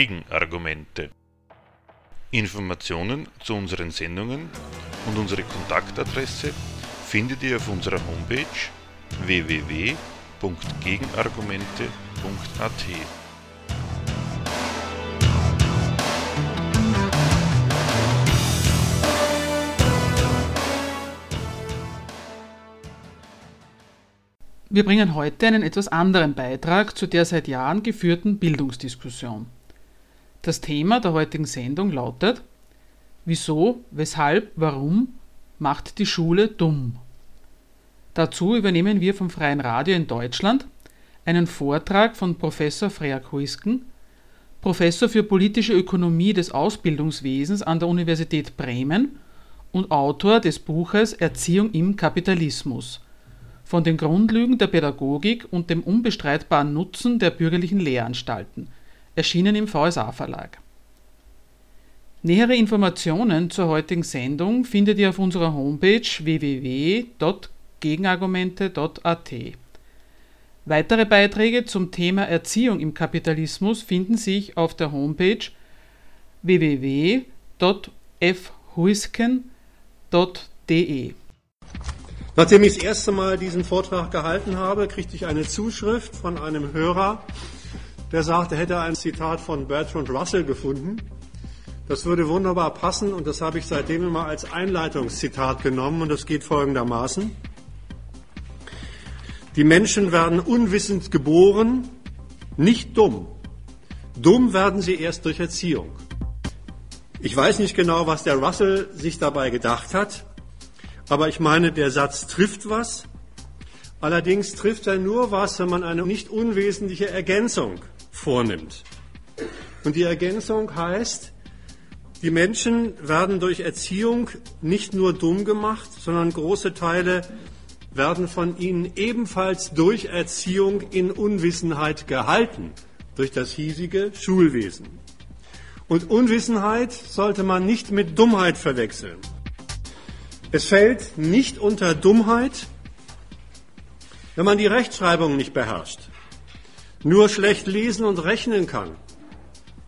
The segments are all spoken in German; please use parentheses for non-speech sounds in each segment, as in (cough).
Gegenargumente. Informationen zu unseren Sendungen und unsere Kontaktadresse findet ihr auf unserer Homepage www.gegenargumente.at. Wir bringen heute einen etwas anderen Beitrag zu der seit Jahren geführten Bildungsdiskussion. Das Thema der heutigen Sendung lautet Wieso, weshalb, warum macht die Schule dumm? Dazu übernehmen wir vom Freien Radio in Deutschland einen Vortrag von Professor Freak Huisken, Professor für politische Ökonomie des Ausbildungswesens an der Universität Bremen und Autor des Buches Erziehung im Kapitalismus – von den Grundlügen der Pädagogik und dem unbestreitbaren Nutzen der bürgerlichen Lehranstalten, erschienen im VSA-Verlag. Nähere Informationen zur heutigen Sendung findet ihr auf unserer Homepage www.gegenargumente.at. Weitere Beiträge zum Thema Erziehung im Kapitalismus finden sich auf der Homepage www.fhuisken.de. Nachdem ich das erste Mal diesen Vortrag gehalten habe, kriegte ich eine Zuschrift von einem Hörer, der sagte, er hätte ein Zitat von Bertrand Russell gefunden. Das würde wunderbar passen und das habe ich seitdem immer als Einleitungszitat genommen und das geht folgendermaßen. Die Menschen werden unwissend geboren, nicht dumm. Dumm werden sie erst durch Erziehung. Ich weiß nicht genau, was der Russell sich dabei gedacht hat. Aber ich meine, der Satz trifft was. Allerdings trifft er nur was, wenn man eine nicht unwesentliche Ergänzung vornimmt. Und die Ergänzung heißt, die Menschen werden durch Erziehung nicht nur dumm gemacht, sondern große Teile werden von ihnen ebenfalls durch Erziehung in Unwissenheit gehalten, durch das hiesige Schulwesen. Und Unwissenheit sollte man nicht mit Dummheit verwechseln. Es fällt nicht unter Dummheit, wenn man die Rechtschreibung nicht beherrscht, nur schlecht lesen und rechnen kann,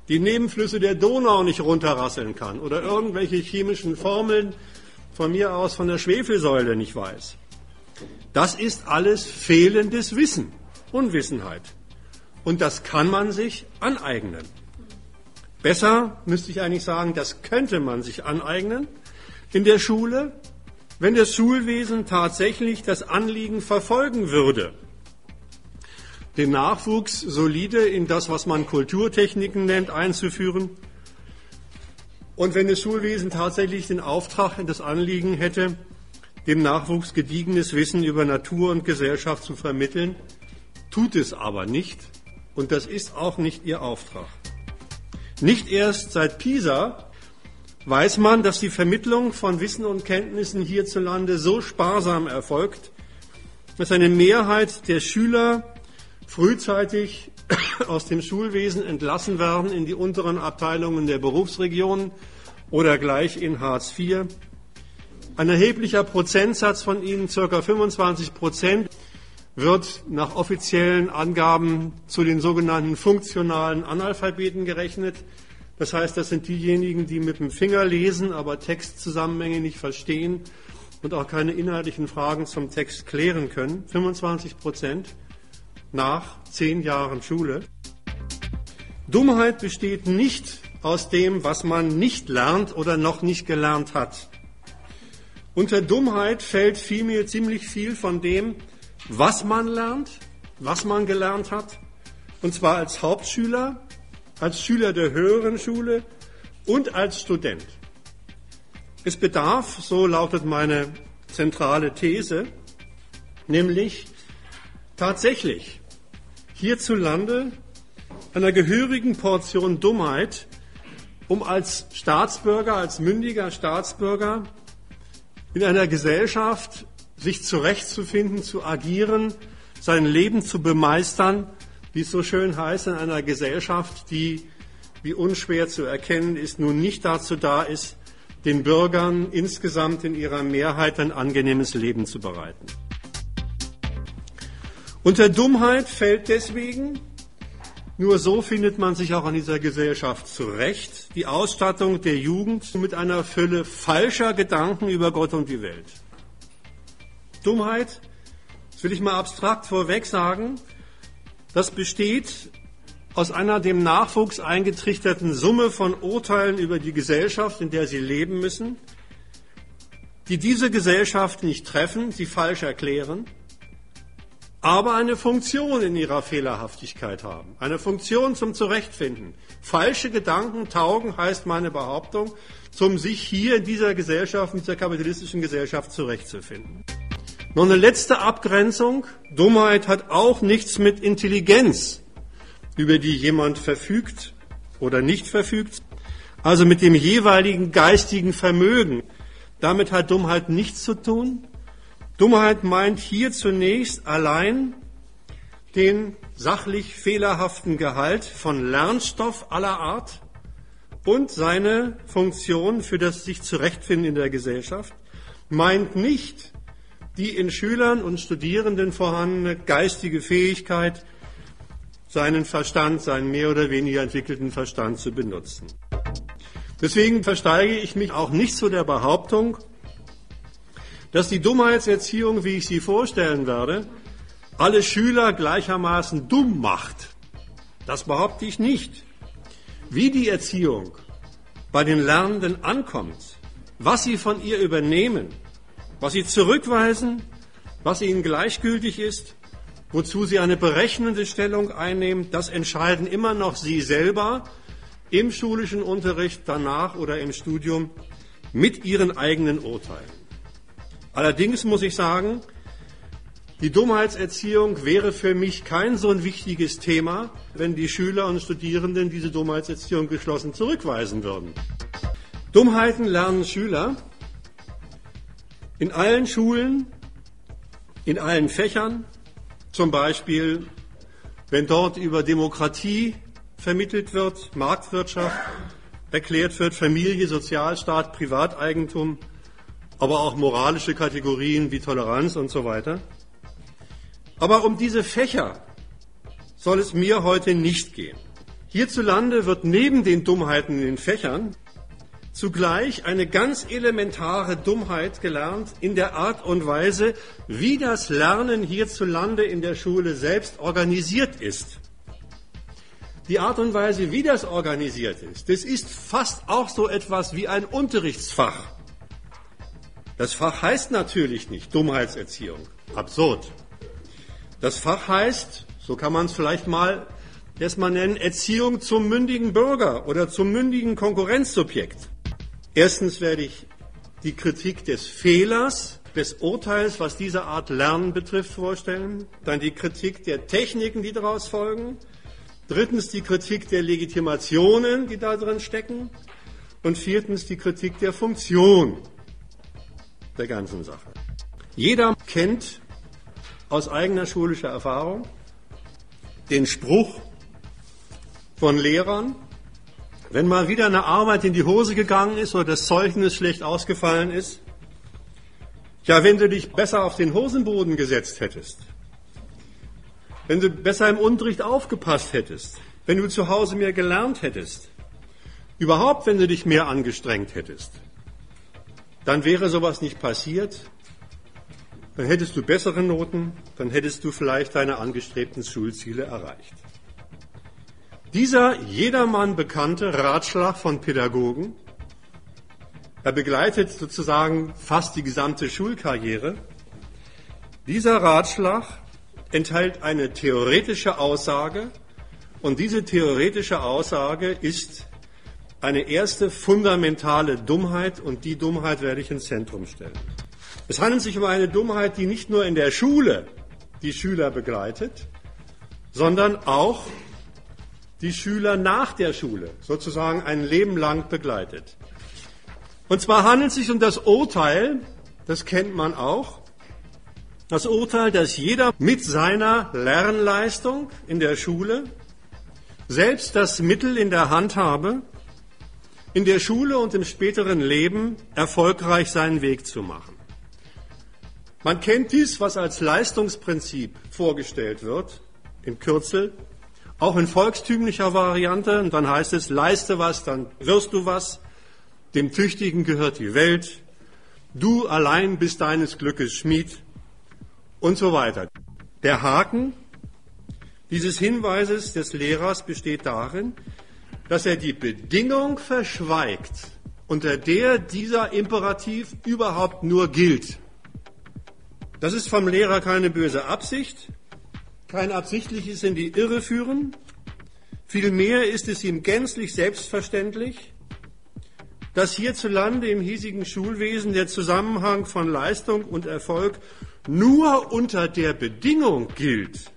die Nebenflüsse der Donau nicht runterrasseln kann oder irgendwelche chemischen Formeln von mir aus von der Schwefelsäule nicht weiß. Das ist alles fehlendes Wissen, Unwissenheit. Und das kann man sich aneignen. Besser müsste ich eigentlich sagen, das könnte man sich aneignen in der Schule, wenn das Schulwesen tatsächlich das Anliegen verfolgen würde, den Nachwuchs solide in das, was man Kulturtechniken nennt, einzuführen, und wenn das Schulwesen tatsächlich den Auftrag und das Anliegen hätte, dem Nachwuchs gediegenes Wissen über Natur und Gesellschaft zu vermitteln, tut es aber nicht, und das ist auch nicht ihr Auftrag. Nicht erst seit Pisa weiß man, dass die Vermittlung von Wissen und Kenntnissen hierzulande so sparsam erfolgt, dass eine Mehrheit der Schüler frühzeitig (coughs) aus dem Schulwesen entlassen werden in die unteren Abteilungen der Berufsregionen oder gleich in Hartz IV. Ein erheblicher Prozentsatz von ihnen, circa 25 Prozent, wird nach offiziellen Angaben zu den sogenannten funktionalen Analphabeten gerechnet. Das heißt, das sind diejenigen, die mit dem Finger lesen, aber Textzusammenhänge nicht verstehen und auch keine inhaltlichen Fragen zum Text klären können. 25 Prozent nach zehn Jahren Schule. Dummheit besteht nicht aus dem, was man nicht lernt oder noch nicht gelernt hat. Unter Dummheit fällt vielmehr ziemlich viel von dem, was man lernt, was man gelernt hat, und zwar als Hauptschüler als Schüler der höheren Schule und als Student. Es bedarf, so lautet meine zentrale These, nämlich tatsächlich hierzulande einer gehörigen Portion Dummheit, um als Staatsbürger, als mündiger Staatsbürger in einer Gesellschaft sich zurechtzufinden, zu agieren, sein Leben zu bemeistern wie es so schön heißt, in einer Gesellschaft, die, wie unschwer zu erkennen ist, nun nicht dazu da ist, den Bürgern insgesamt in ihrer Mehrheit ein angenehmes Leben zu bereiten. Unter Dummheit fällt deswegen Nur so findet man sich auch an dieser Gesellschaft zurecht. Die Ausstattung der Jugend mit einer Fülle falscher Gedanken über Gott und die Welt. Dummheit, das will ich mal abstrakt vorweg sagen, das besteht aus einer dem Nachwuchs eingetrichterten Summe von Urteilen über die Gesellschaft, in der sie leben müssen, die diese Gesellschaft nicht treffen, sie falsch erklären, aber eine Funktion in ihrer Fehlerhaftigkeit haben, eine Funktion zum Zurechtfinden. Falsche Gedanken taugen, heißt meine Behauptung, zum sich hier in dieser Gesellschaft, in dieser kapitalistischen Gesellschaft zurechtzufinden. Noch eine letzte Abgrenzung. Dummheit hat auch nichts mit Intelligenz, über die jemand verfügt oder nicht verfügt, also mit dem jeweiligen geistigen Vermögen. Damit hat Dummheit nichts zu tun. Dummheit meint hier zunächst allein den sachlich fehlerhaften Gehalt von Lernstoff aller Art und seine Funktion für das sich zurechtfinden in der Gesellschaft, meint nicht die in Schülern und Studierenden vorhandene geistige Fähigkeit, seinen Verstand, seinen mehr oder weniger entwickelten Verstand zu benutzen. Deswegen versteige ich mich auch nicht zu der Behauptung, dass die Dummheitserziehung, wie ich sie vorstellen werde, alle Schüler gleichermaßen dumm macht. Das behaupte ich nicht. Wie die Erziehung bei den Lernenden ankommt, was sie von ihr übernehmen, was sie zurückweisen, was ihnen gleichgültig ist, wozu sie eine berechnende Stellung einnehmen, das entscheiden immer noch sie selber im schulischen Unterricht, danach oder im Studium mit ihren eigenen Urteilen. Allerdings muss ich sagen, die Dummheitserziehung wäre für mich kein so ein wichtiges Thema, wenn die Schüler und Studierenden diese Dummheitserziehung geschlossen zurückweisen würden. Dummheiten lernen Schüler, in allen Schulen, in allen Fächern, zum Beispiel, wenn dort über Demokratie vermittelt wird, Marktwirtschaft erklärt wird, Familie, Sozialstaat, Privateigentum, aber auch moralische Kategorien wie Toleranz und so weiter. Aber um diese Fächer soll es mir heute nicht gehen. Hierzulande wird neben den Dummheiten in den Fächern zugleich eine ganz elementare Dummheit gelernt in der Art und Weise, wie das Lernen hierzulande in der Schule selbst organisiert ist. Die Art und Weise, wie das organisiert ist, das ist fast auch so etwas wie ein Unterrichtsfach. Das Fach heißt natürlich nicht Dummheitserziehung. Absurd. Das Fach heißt, so kann man es vielleicht mal erstmal nennen, Erziehung zum mündigen Bürger oder zum mündigen Konkurrenzsubjekt. Erstens werde ich die Kritik des Fehlers, des Urteils, was diese Art Lernen betrifft, vorstellen. Dann die Kritik der Techniken, die daraus folgen. Drittens die Kritik der Legitimationen, die da drin stecken. Und viertens die Kritik der Funktion der ganzen Sache. Jeder kennt aus eigener schulischer Erfahrung den Spruch von Lehrern, wenn mal wieder eine Arbeit in die Hose gegangen ist oder das Zeugnis schlecht ausgefallen ist, ja, wenn du dich besser auf den Hosenboden gesetzt hättest, wenn du besser im Unterricht aufgepasst hättest, wenn du zu Hause mehr gelernt hättest, überhaupt wenn du dich mehr angestrengt hättest, dann wäre sowas nicht passiert, dann hättest du bessere Noten, dann hättest du vielleicht deine angestrebten Schulziele erreicht. Dieser jedermann bekannte Ratschlag von Pädagogen, er begleitet sozusagen fast die gesamte Schulkarriere, dieser Ratschlag enthält eine theoretische Aussage und diese theoretische Aussage ist eine erste fundamentale Dummheit und die Dummheit werde ich ins Zentrum stellen. Es handelt sich um eine Dummheit, die nicht nur in der Schule die Schüler begleitet, sondern auch die Schüler nach der Schule sozusagen ein Leben lang begleitet. Und zwar handelt es sich um das Urteil, das kennt man auch, das Urteil, dass jeder mit seiner Lernleistung in der Schule selbst das Mittel in der Hand habe, in der Schule und im späteren Leben erfolgreich seinen Weg zu machen. Man kennt dies, was als Leistungsprinzip vorgestellt wird, im Kürzel auch in volkstümlicher Variante. Und dann heißt es, leiste was, dann wirst du was. Dem Tüchtigen gehört die Welt. Du allein bist deines Glückes Schmied und so weiter. Der Haken dieses Hinweises des Lehrers besteht darin, dass er die Bedingung verschweigt, unter der dieser Imperativ überhaupt nur gilt. Das ist vom Lehrer keine böse Absicht, kein absichtliches in die Irre führen. Vielmehr ist es ihm gänzlich selbstverständlich, dass hierzulande im hiesigen Schulwesen der Zusammenhang von Leistung und Erfolg nur unter der Bedingung gilt,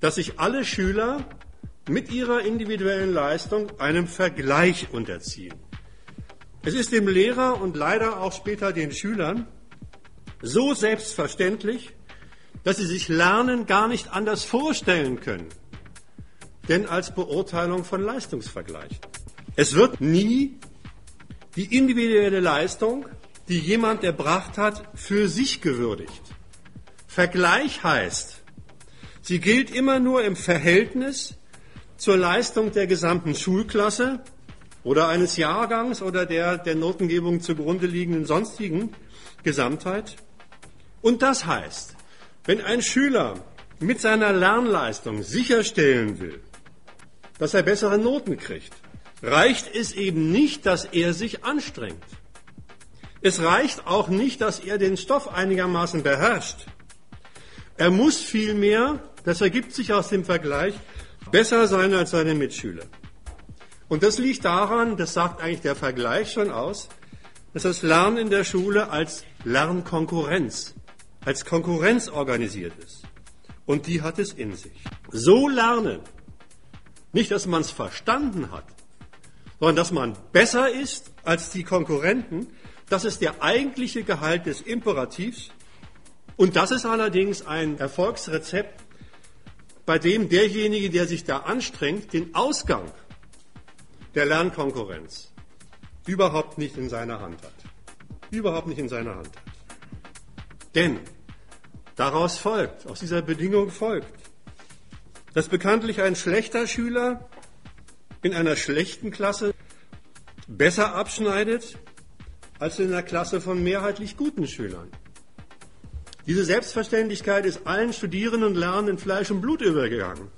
dass sich alle Schüler mit ihrer individuellen Leistung einem Vergleich unterziehen. Es ist dem Lehrer und leider auch später den Schülern so selbstverständlich, dass sie sich Lernen gar nicht anders vorstellen können, denn als Beurteilung von Leistungsvergleichen. Es wird nie die individuelle Leistung, die jemand erbracht hat, für sich gewürdigt. Vergleich heißt, sie gilt immer nur im Verhältnis zur Leistung der gesamten Schulklasse oder eines Jahrgangs oder der der Notengebung zugrunde liegenden sonstigen Gesamtheit. Und das heißt, wenn ein Schüler mit seiner Lernleistung sicherstellen will, dass er bessere Noten kriegt, reicht es eben nicht, dass er sich anstrengt. Es reicht auch nicht, dass er den Stoff einigermaßen beherrscht. Er muss vielmehr, das ergibt sich aus dem Vergleich, besser sein als seine Mitschüler. Und das liegt daran, das sagt eigentlich der Vergleich schon aus, dass das Lernen in der Schule als Lernkonkurrenz als Konkurrenz organisiert ist. Und die hat es in sich. So lernen, nicht, dass man es verstanden hat, sondern dass man besser ist als die Konkurrenten, das ist der eigentliche Gehalt des Imperativs. Und das ist allerdings ein Erfolgsrezept, bei dem derjenige, der sich da anstrengt, den Ausgang der Lernkonkurrenz überhaupt nicht in seiner Hand hat. Überhaupt nicht in seiner Hand hat. Denn Daraus folgt, aus dieser Bedingung folgt, dass bekanntlich ein schlechter Schüler in einer schlechten Klasse besser abschneidet als in einer Klasse von mehrheitlich guten Schülern. Diese Selbstverständlichkeit ist allen Studierenden und Lernenden in Fleisch und Blut übergegangen.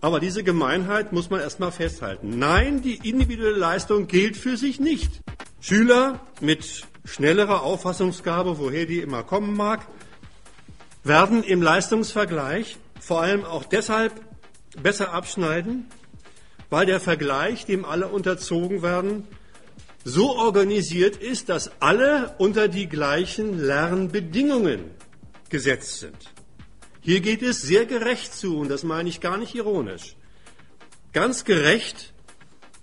Aber diese Gemeinheit muss man erstmal festhalten. Nein, die individuelle Leistung gilt für sich nicht. Schüler mit schnellerer Auffassungsgabe, woher die immer kommen mag, werden im Leistungsvergleich vor allem auch deshalb besser abschneiden, weil der Vergleich, dem alle unterzogen werden, so organisiert ist, dass alle unter die gleichen Lernbedingungen gesetzt sind. Hier geht es sehr gerecht zu, und das meine ich gar nicht ironisch. Ganz gerecht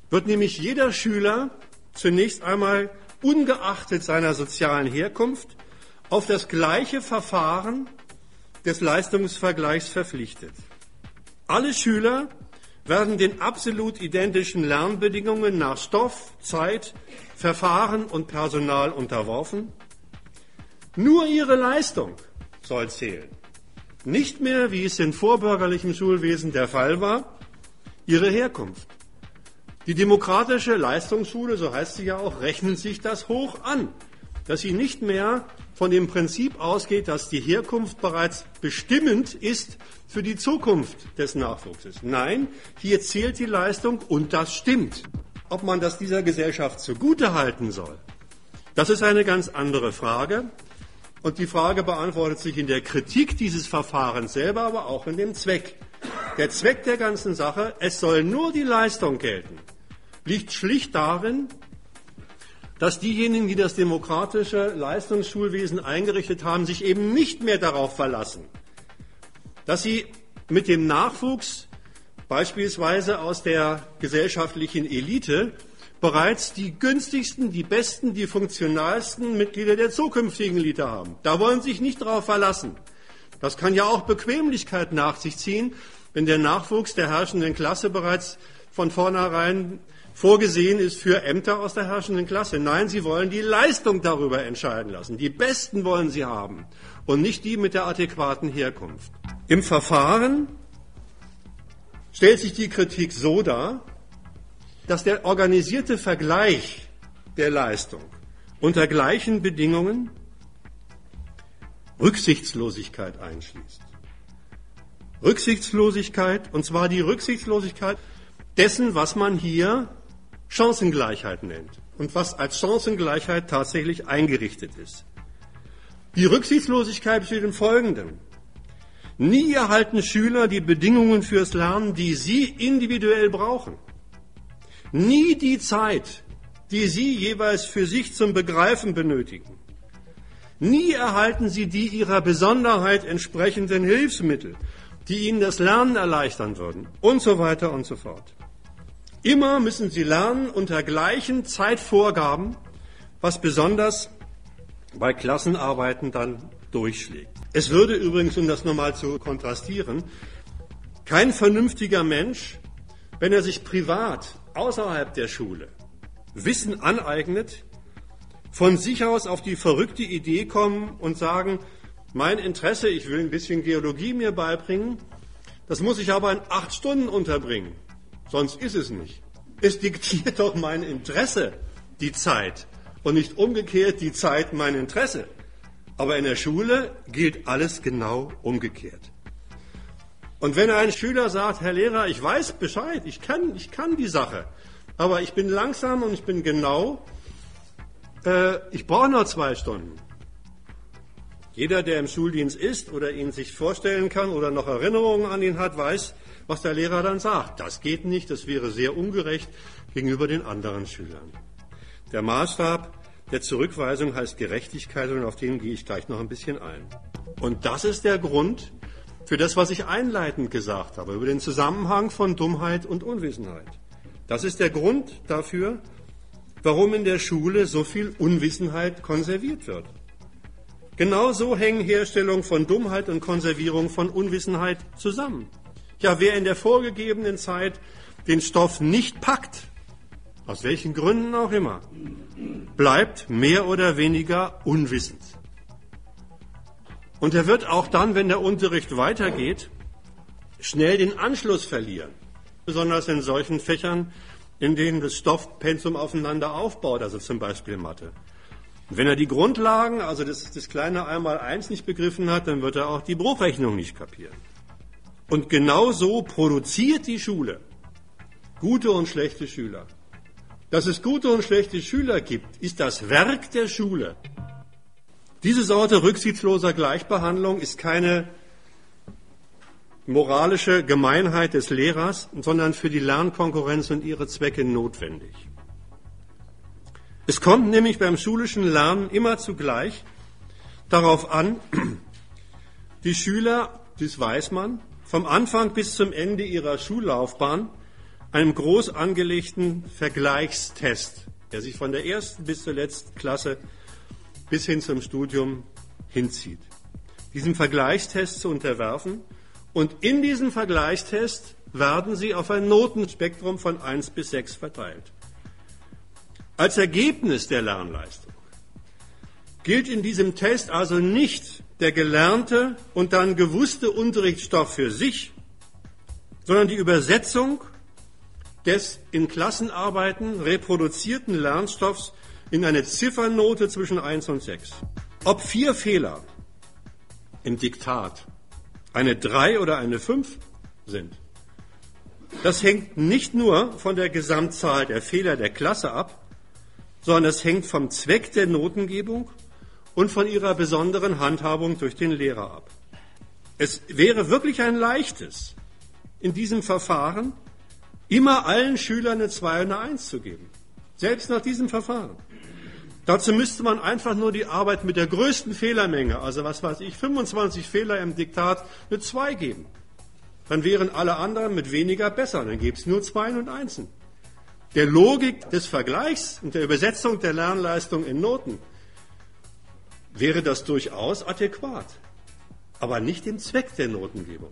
wird nämlich jeder Schüler zunächst einmal ungeachtet seiner sozialen Herkunft auf das gleiche Verfahren des Leistungsvergleichs verpflichtet. Alle Schüler werden den absolut identischen Lernbedingungen nach Stoff, Zeit, Verfahren und Personal unterworfen. Nur ihre Leistung soll zählen. Nicht mehr, wie es in vorbürgerlichem Schulwesen der Fall war, ihre Herkunft. Die demokratische Leistungsschule, so heißt sie ja auch, rechnet sich das hoch an, dass sie nicht mehr von dem Prinzip ausgeht, dass die Herkunft bereits bestimmend ist für die Zukunft des Nachwuchses. Nein, hier zählt die Leistung und das stimmt. Ob man das dieser Gesellschaft zugute halten soll, das ist eine ganz andere Frage. Und die Frage beantwortet sich in der Kritik dieses Verfahrens selber, aber auch in dem Zweck. Der Zweck der ganzen Sache, es soll nur die Leistung gelten, liegt schlicht darin, dass diejenigen, die das demokratische Leistungsschulwesen eingerichtet haben, sich eben nicht mehr darauf verlassen, dass sie mit dem Nachwuchs beispielsweise aus der gesellschaftlichen Elite bereits die günstigsten, die besten, die funktionalsten Mitglieder der zukünftigen Elite haben. Da wollen sie sich nicht darauf verlassen. Das kann ja auch Bequemlichkeit nach sich ziehen, wenn der Nachwuchs der herrschenden Klasse bereits von vornherein vorgesehen ist für Ämter aus der herrschenden Klasse. Nein, sie wollen die Leistung darüber entscheiden lassen. Die Besten wollen sie haben und nicht die mit der adäquaten Herkunft. Im Verfahren stellt sich die Kritik so dar, dass der organisierte Vergleich der Leistung unter gleichen Bedingungen Rücksichtslosigkeit einschließt. Rücksichtslosigkeit, und zwar die Rücksichtslosigkeit dessen, was man hier Chancengleichheit nennt und was als Chancengleichheit tatsächlich eingerichtet ist. Die Rücksichtslosigkeit besteht im Folgenden. Nie erhalten Schüler die Bedingungen fürs Lernen, die sie individuell brauchen. Nie die Zeit, die sie jeweils für sich zum Begreifen benötigen. Nie erhalten sie die ihrer Besonderheit entsprechenden Hilfsmittel, die ihnen das Lernen erleichtern würden und so weiter und so fort. Immer müssen sie lernen unter gleichen Zeitvorgaben, was besonders bei Klassenarbeiten dann durchschlägt. Es würde übrigens, um das nochmal zu kontrastieren, kein vernünftiger Mensch, wenn er sich privat außerhalb der Schule Wissen aneignet, von sich aus auf die verrückte Idee kommen und sagen, mein Interesse, ich will ein bisschen Geologie mir beibringen, das muss ich aber in acht Stunden unterbringen. Sonst ist es nicht. Es diktiert doch mein Interesse die Zeit und nicht umgekehrt die Zeit mein Interesse. Aber in der Schule gilt alles genau umgekehrt. Und wenn ein Schüler sagt, Herr Lehrer, ich weiß Bescheid, ich kann, ich kann die Sache, aber ich bin langsam und ich bin genau, äh, ich brauche nur zwei Stunden. Jeder, der im Schuldienst ist oder ihn sich vorstellen kann oder noch Erinnerungen an ihn hat, weiß, was der Lehrer dann sagt. Das geht nicht, das wäre sehr ungerecht gegenüber den anderen Schülern. Der Maßstab der Zurückweisung heißt Gerechtigkeit und auf den gehe ich gleich noch ein bisschen ein. Und das ist der Grund für das, was ich einleitend gesagt habe, über den Zusammenhang von Dummheit und Unwissenheit. Das ist der Grund dafür, warum in der Schule so viel Unwissenheit konserviert wird. Genauso hängen Herstellung von Dummheit und Konservierung von Unwissenheit zusammen. Ja, wer in der vorgegebenen Zeit den Stoff nicht packt, aus welchen Gründen auch immer, bleibt mehr oder weniger unwissend. Und er wird auch dann, wenn der Unterricht weitergeht, schnell den Anschluss verlieren. Besonders in solchen Fächern, in denen das Stoffpensum aufeinander aufbaut, also zum Beispiel Mathe. Wenn er die Grundlagen, also das, das kleine Einmal-Eins nicht begriffen hat, dann wird er auch die Bruchrechnung nicht kapieren. Und genau so produziert die Schule gute und schlechte Schüler. Dass es gute und schlechte Schüler gibt, ist das Werk der Schule. Diese Sorte rücksichtsloser Gleichbehandlung ist keine moralische Gemeinheit des Lehrers, sondern für die Lernkonkurrenz und ihre Zwecke notwendig. Es kommt nämlich beim schulischen Lernen immer zugleich darauf an, (clears throat) die Schüler, das weiß man, vom Anfang bis zum Ende ihrer Schullaufbahn einem groß angelegten Vergleichstest, der sich von der ersten bis zur letzten Klasse bis hin zum Studium hinzieht. Diesem Vergleichstest zu unterwerfen und in diesem Vergleichstest werden sie auf ein Notenspektrum von 1 bis 6 verteilt. Als Ergebnis der Lernleistung gilt in diesem Test also nicht der gelernte und dann gewusste Unterrichtsstoff für sich, sondern die Übersetzung des in Klassenarbeiten reproduzierten Lernstoffs in eine Ziffernote zwischen 1 und 6. Ob vier Fehler im Diktat eine 3 oder eine 5 sind, das hängt nicht nur von der Gesamtzahl der Fehler der Klasse ab, sondern es hängt vom Zweck der Notengebung und von ihrer besonderen Handhabung durch den Lehrer ab. Es wäre wirklich ein leichtes, in diesem Verfahren immer allen Schülern eine 2 und eine 1 zu geben. Selbst nach diesem Verfahren. Dazu müsste man einfach nur die Arbeit mit der größten Fehlermenge, also was weiß ich, 25 Fehler im Diktat, eine 2 geben. Dann wären alle anderen mit weniger besser. Dann gäbe es nur Zweien und Einsen. Der Logik des Vergleichs und der Übersetzung der Lernleistung in Noten wäre das durchaus adäquat, aber nicht dem Zweck der Notengebung.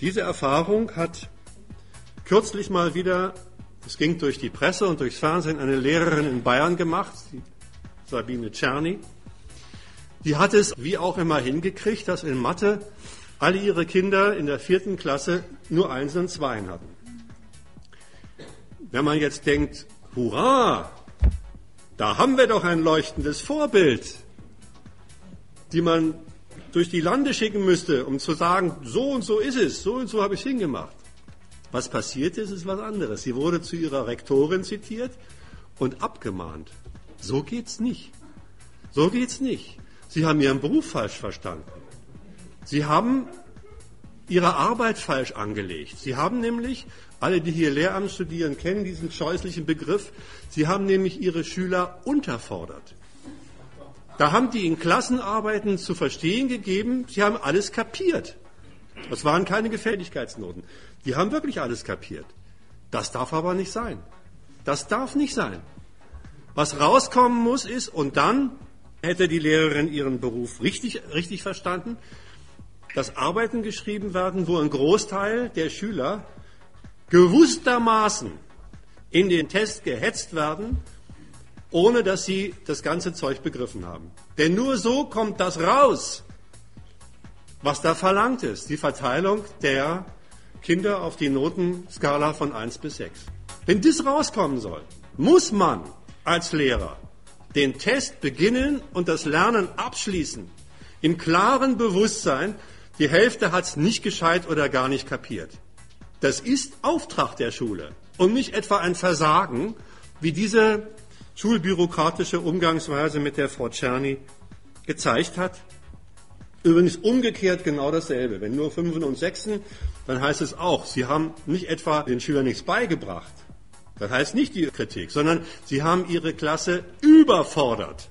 Diese Erfahrung hat kürzlich mal wieder, es ging durch die Presse und durchs Fernsehen, eine Lehrerin in Bayern gemacht, Sabine Czerny. Die hat es wie auch immer hingekriegt, dass in Mathe alle ihre Kinder in der vierten Klasse nur Eins und Zweien hatten. Wenn man jetzt denkt, hurra, da haben wir doch ein leuchtendes Vorbild, die man durch die Lande schicken müsste, um zu sagen, so und so ist es, so und so habe ich es hingemacht. Was passiert ist, ist was anderes. Sie wurde zu ihrer Rektorin zitiert und abgemahnt. So geht's nicht. So geht's nicht. Sie haben Ihren Beruf falsch verstanden. Sie haben Ihre Arbeit falsch angelegt. Sie haben nämlich, alle, die hier Lehramt studieren, kennen diesen scheußlichen Begriff, Sie haben nämlich Ihre Schüler unterfordert. Da haben die in Klassenarbeiten zu verstehen gegeben, sie haben alles kapiert. Das waren keine Gefälligkeitsnoten. Die haben wirklich alles kapiert. Das darf aber nicht sein. Das darf nicht sein. Was rauskommen muss ist, und dann hätte die Lehrerin ihren Beruf richtig, richtig verstanden, dass Arbeiten geschrieben werden, wo ein Großteil der Schüler gewusstermaßen in den Test gehetzt werden, ohne dass sie das ganze Zeug begriffen haben. Denn nur so kommt das raus, was da verlangt ist, die Verteilung der Kinder auf die Notenskala von 1 bis 6. Wenn das rauskommen soll, muss man als Lehrer den Test beginnen und das Lernen abschließen. Im klaren Bewusstsein, die Hälfte hat es nicht gescheit oder gar nicht kapiert. Das ist Auftrag der Schule und nicht etwa ein Versagen, wie diese schulbürokratische Umgangsweise mit der Frau Czerny gezeigt hat. Übrigens umgekehrt genau dasselbe. Wenn nur Fünfen und Sechsen, dann heißt es auch, sie haben nicht etwa den Schülern nichts beigebracht, das heißt nicht die Kritik, sondern sie haben ihre Klasse überfordert,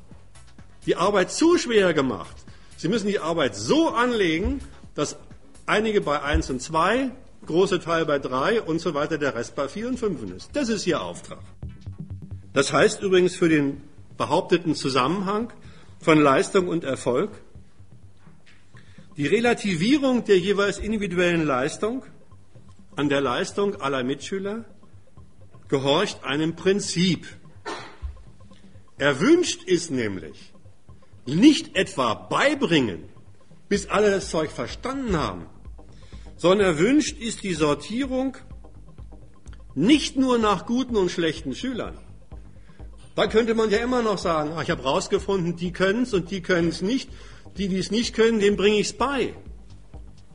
die Arbeit zu schwer gemacht. Sie müssen die Arbeit so anlegen, dass einige bei 1 und 2, große Teil bei 3 und so weiter, der Rest bei 4 und 5 ist. Das ist ihr Auftrag. Das heißt übrigens für den behaupteten Zusammenhang von Leistung und Erfolg, die Relativierung der jeweils individuellen Leistung an der Leistung aller Mitschüler gehorcht einem Prinzip. Erwünscht ist nämlich nicht etwa beibringen, bis alle das Zeug verstanden haben, sondern erwünscht ist die Sortierung nicht nur nach guten und schlechten Schülern. Da könnte man ja immer noch sagen, ach, ich habe rausgefunden, die können es und die können es nicht. Die, die es nicht können, denen bringe ich es bei.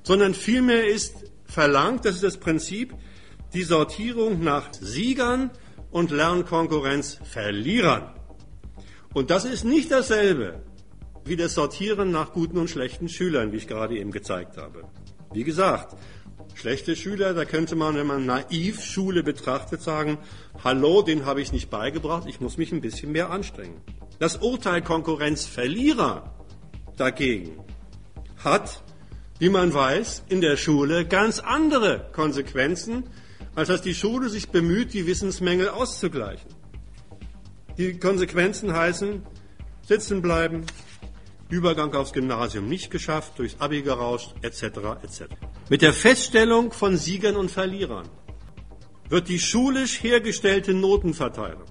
Sondern vielmehr ist verlangt, das ist das Prinzip, die Sortierung nach Siegern und Lernkonkurrenz Verlierern. Und das ist nicht dasselbe wie das Sortieren nach guten und schlechten Schülern, wie ich gerade eben gezeigt habe. Wie gesagt, schlechte Schüler, da könnte man, wenn man naiv Schule betrachtet, sagen, hallo, den habe ich nicht beigebracht, ich muss mich ein bisschen mehr anstrengen. Das Urteil Konkurrenzverlierer dagegen hat, wie man weiß, in der Schule ganz andere Konsequenzen, als dass die Schule sich bemüht, die Wissensmängel auszugleichen. Die Konsequenzen heißen, sitzen bleiben, Übergang aufs Gymnasium nicht geschafft, durchs Abi gerauscht, etc. etc. Mit der Feststellung von Siegern und Verlierern wird die schulisch hergestellte Notenverteilung,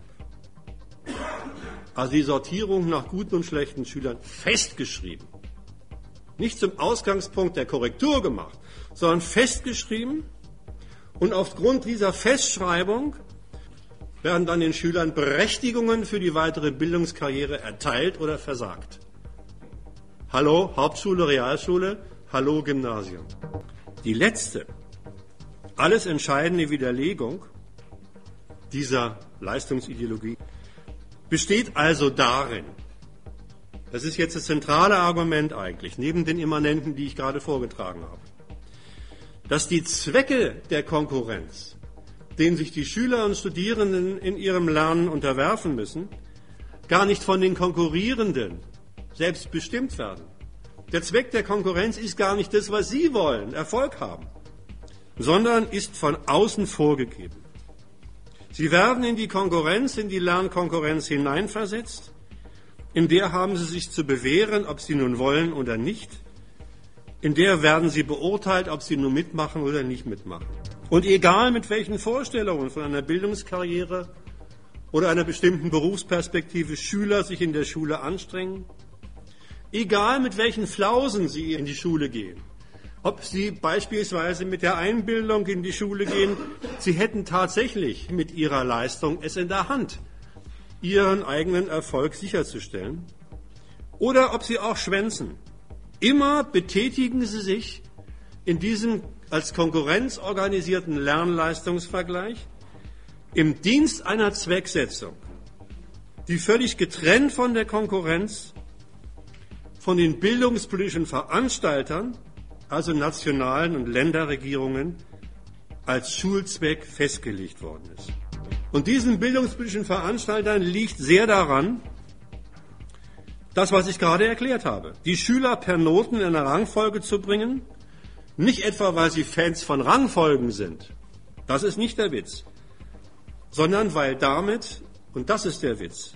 also die Sortierung nach guten und schlechten Schülern, festgeschrieben. Nicht zum Ausgangspunkt der Korrektur gemacht, sondern festgeschrieben und aufgrund dieser Festschreibung werden dann den Schülern Berechtigungen für die weitere Bildungskarriere erteilt oder versagt. Hallo Hauptschule, Realschule, hallo Gymnasium. Die letzte, alles entscheidende Widerlegung dieser Leistungsideologie besteht also darin, das ist jetzt das zentrale Argument eigentlich, neben den Immanenten, die ich gerade vorgetragen habe, dass die Zwecke der Konkurrenz, denen sich die Schüler und Studierenden in ihrem Lernen unterwerfen müssen, gar nicht von den Konkurrierenden selbst bestimmt werden. Der Zweck der Konkurrenz ist gar nicht das, was sie wollen, Erfolg haben, sondern ist von außen vorgegeben. Sie werden in die Konkurrenz, in die Lernkonkurrenz hineinversetzt, in der haben sie sich zu bewähren, ob sie nun wollen oder nicht, in der werden sie beurteilt, ob sie nur mitmachen oder nicht mitmachen. Und egal mit welchen Vorstellungen von einer Bildungskarriere oder einer bestimmten Berufsperspektive Schüler sich in der Schule anstrengen, egal mit welchen Flausen sie in die Schule gehen, ob Sie beispielsweise mit der Einbildung in die Schule gehen, Sie hätten tatsächlich mit Ihrer Leistung es in der Hand, Ihren eigenen Erfolg sicherzustellen, oder ob Sie auch schwänzen. Immer betätigen Sie sich in diesem als Konkurrenz organisierten Lernleistungsvergleich im Dienst einer Zwecksetzung, die völlig getrennt von der Konkurrenz, von den bildungspolitischen Veranstaltern also nationalen und Länderregierungen, als Schulzweck festgelegt worden ist. Und diesen bildungspolitischen Veranstaltern liegt sehr daran, das, was ich gerade erklärt habe, die Schüler per Noten in eine Rangfolge zu bringen, nicht etwa, weil sie Fans von Rangfolgen sind, das ist nicht der Witz, sondern weil damit, und das ist der Witz,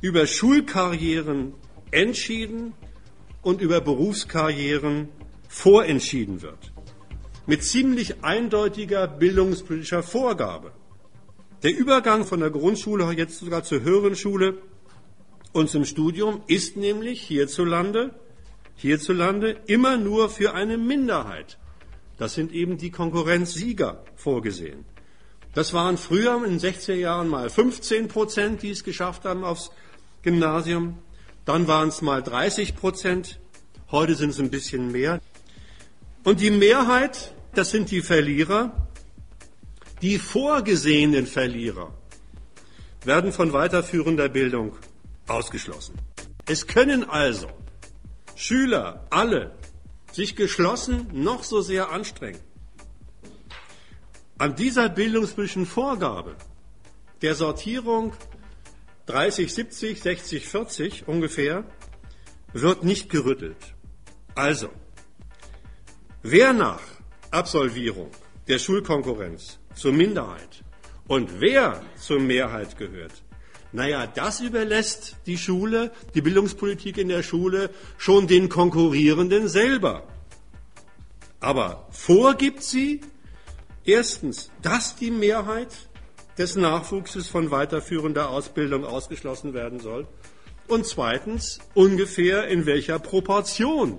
über Schulkarrieren entschieden und über Berufskarrieren vorentschieden wird. Mit ziemlich eindeutiger bildungspolitischer Vorgabe. Der Übergang von der Grundschule jetzt sogar zur höheren Schule und zum Studium ist nämlich hierzulande, hierzulande immer nur für eine Minderheit. Das sind eben die Konkurrenzsieger vorgesehen. Das waren früher in den 60er Jahren mal 15 Prozent, die es geschafft haben aufs Gymnasium. Dann waren es mal 30 Prozent. Heute sind es ein bisschen mehr. Und die Mehrheit, das sind die Verlierer, die vorgesehenen Verlierer, werden von weiterführender Bildung ausgeschlossen. Es können also Schüler alle sich geschlossen noch so sehr anstrengen. An dieser bildungspolitischen Vorgabe der Sortierung 30, 70, 60, 40 ungefähr wird nicht gerüttelt. Also, Wer nach Absolvierung der Schulkonkurrenz zur Minderheit und wer zur Mehrheit gehört, naja, das überlässt die Schule, die Bildungspolitik in der Schule schon den Konkurrierenden selber. Aber vorgibt sie erstens, dass die Mehrheit des Nachwuchses von weiterführender Ausbildung ausgeschlossen werden soll und zweitens ungefähr in welcher Proportion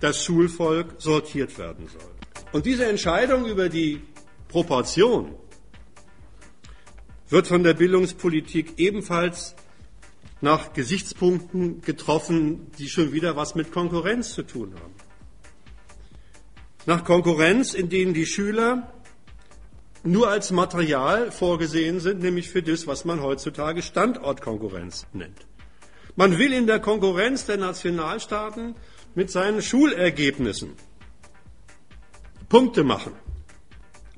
das Schulvolk sortiert werden soll. Und diese Entscheidung über die Proportion wird von der Bildungspolitik ebenfalls nach Gesichtspunkten getroffen, die schon wieder was mit Konkurrenz zu tun haben. Nach Konkurrenz, in denen die Schüler nur als Material vorgesehen sind, nämlich für das, was man heutzutage Standortkonkurrenz nennt. Man will in der Konkurrenz der Nationalstaaten mit seinen Schulergebnissen Punkte machen.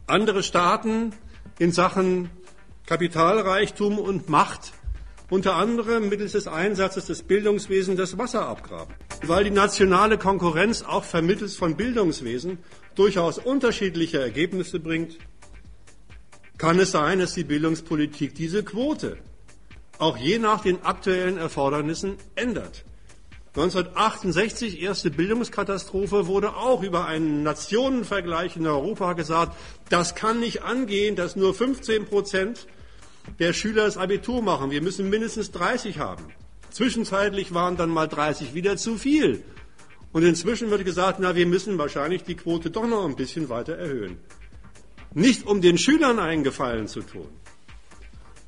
Andere Staaten in Sachen Kapitalreichtum und Macht unter anderem mittels des Einsatzes des Bildungswesens das Wasser abgraben. Weil die nationale Konkurrenz auch vermittels von Bildungswesen durchaus unterschiedliche Ergebnisse bringt, kann es sein, dass die Bildungspolitik diese Quote auch je nach den aktuellen Erfordernissen ändert. 1968, erste Bildungskatastrophe, wurde auch über einen Nationenvergleich in Europa gesagt, das kann nicht angehen, dass nur 15 Prozent der Schüler das Abitur machen. Wir müssen mindestens 30 haben. Zwischenzeitlich waren dann mal 30 wieder zu viel. Und inzwischen wird gesagt, na, wir müssen wahrscheinlich die Quote doch noch ein bisschen weiter erhöhen. Nicht um den Schülern einen Gefallen zu tun,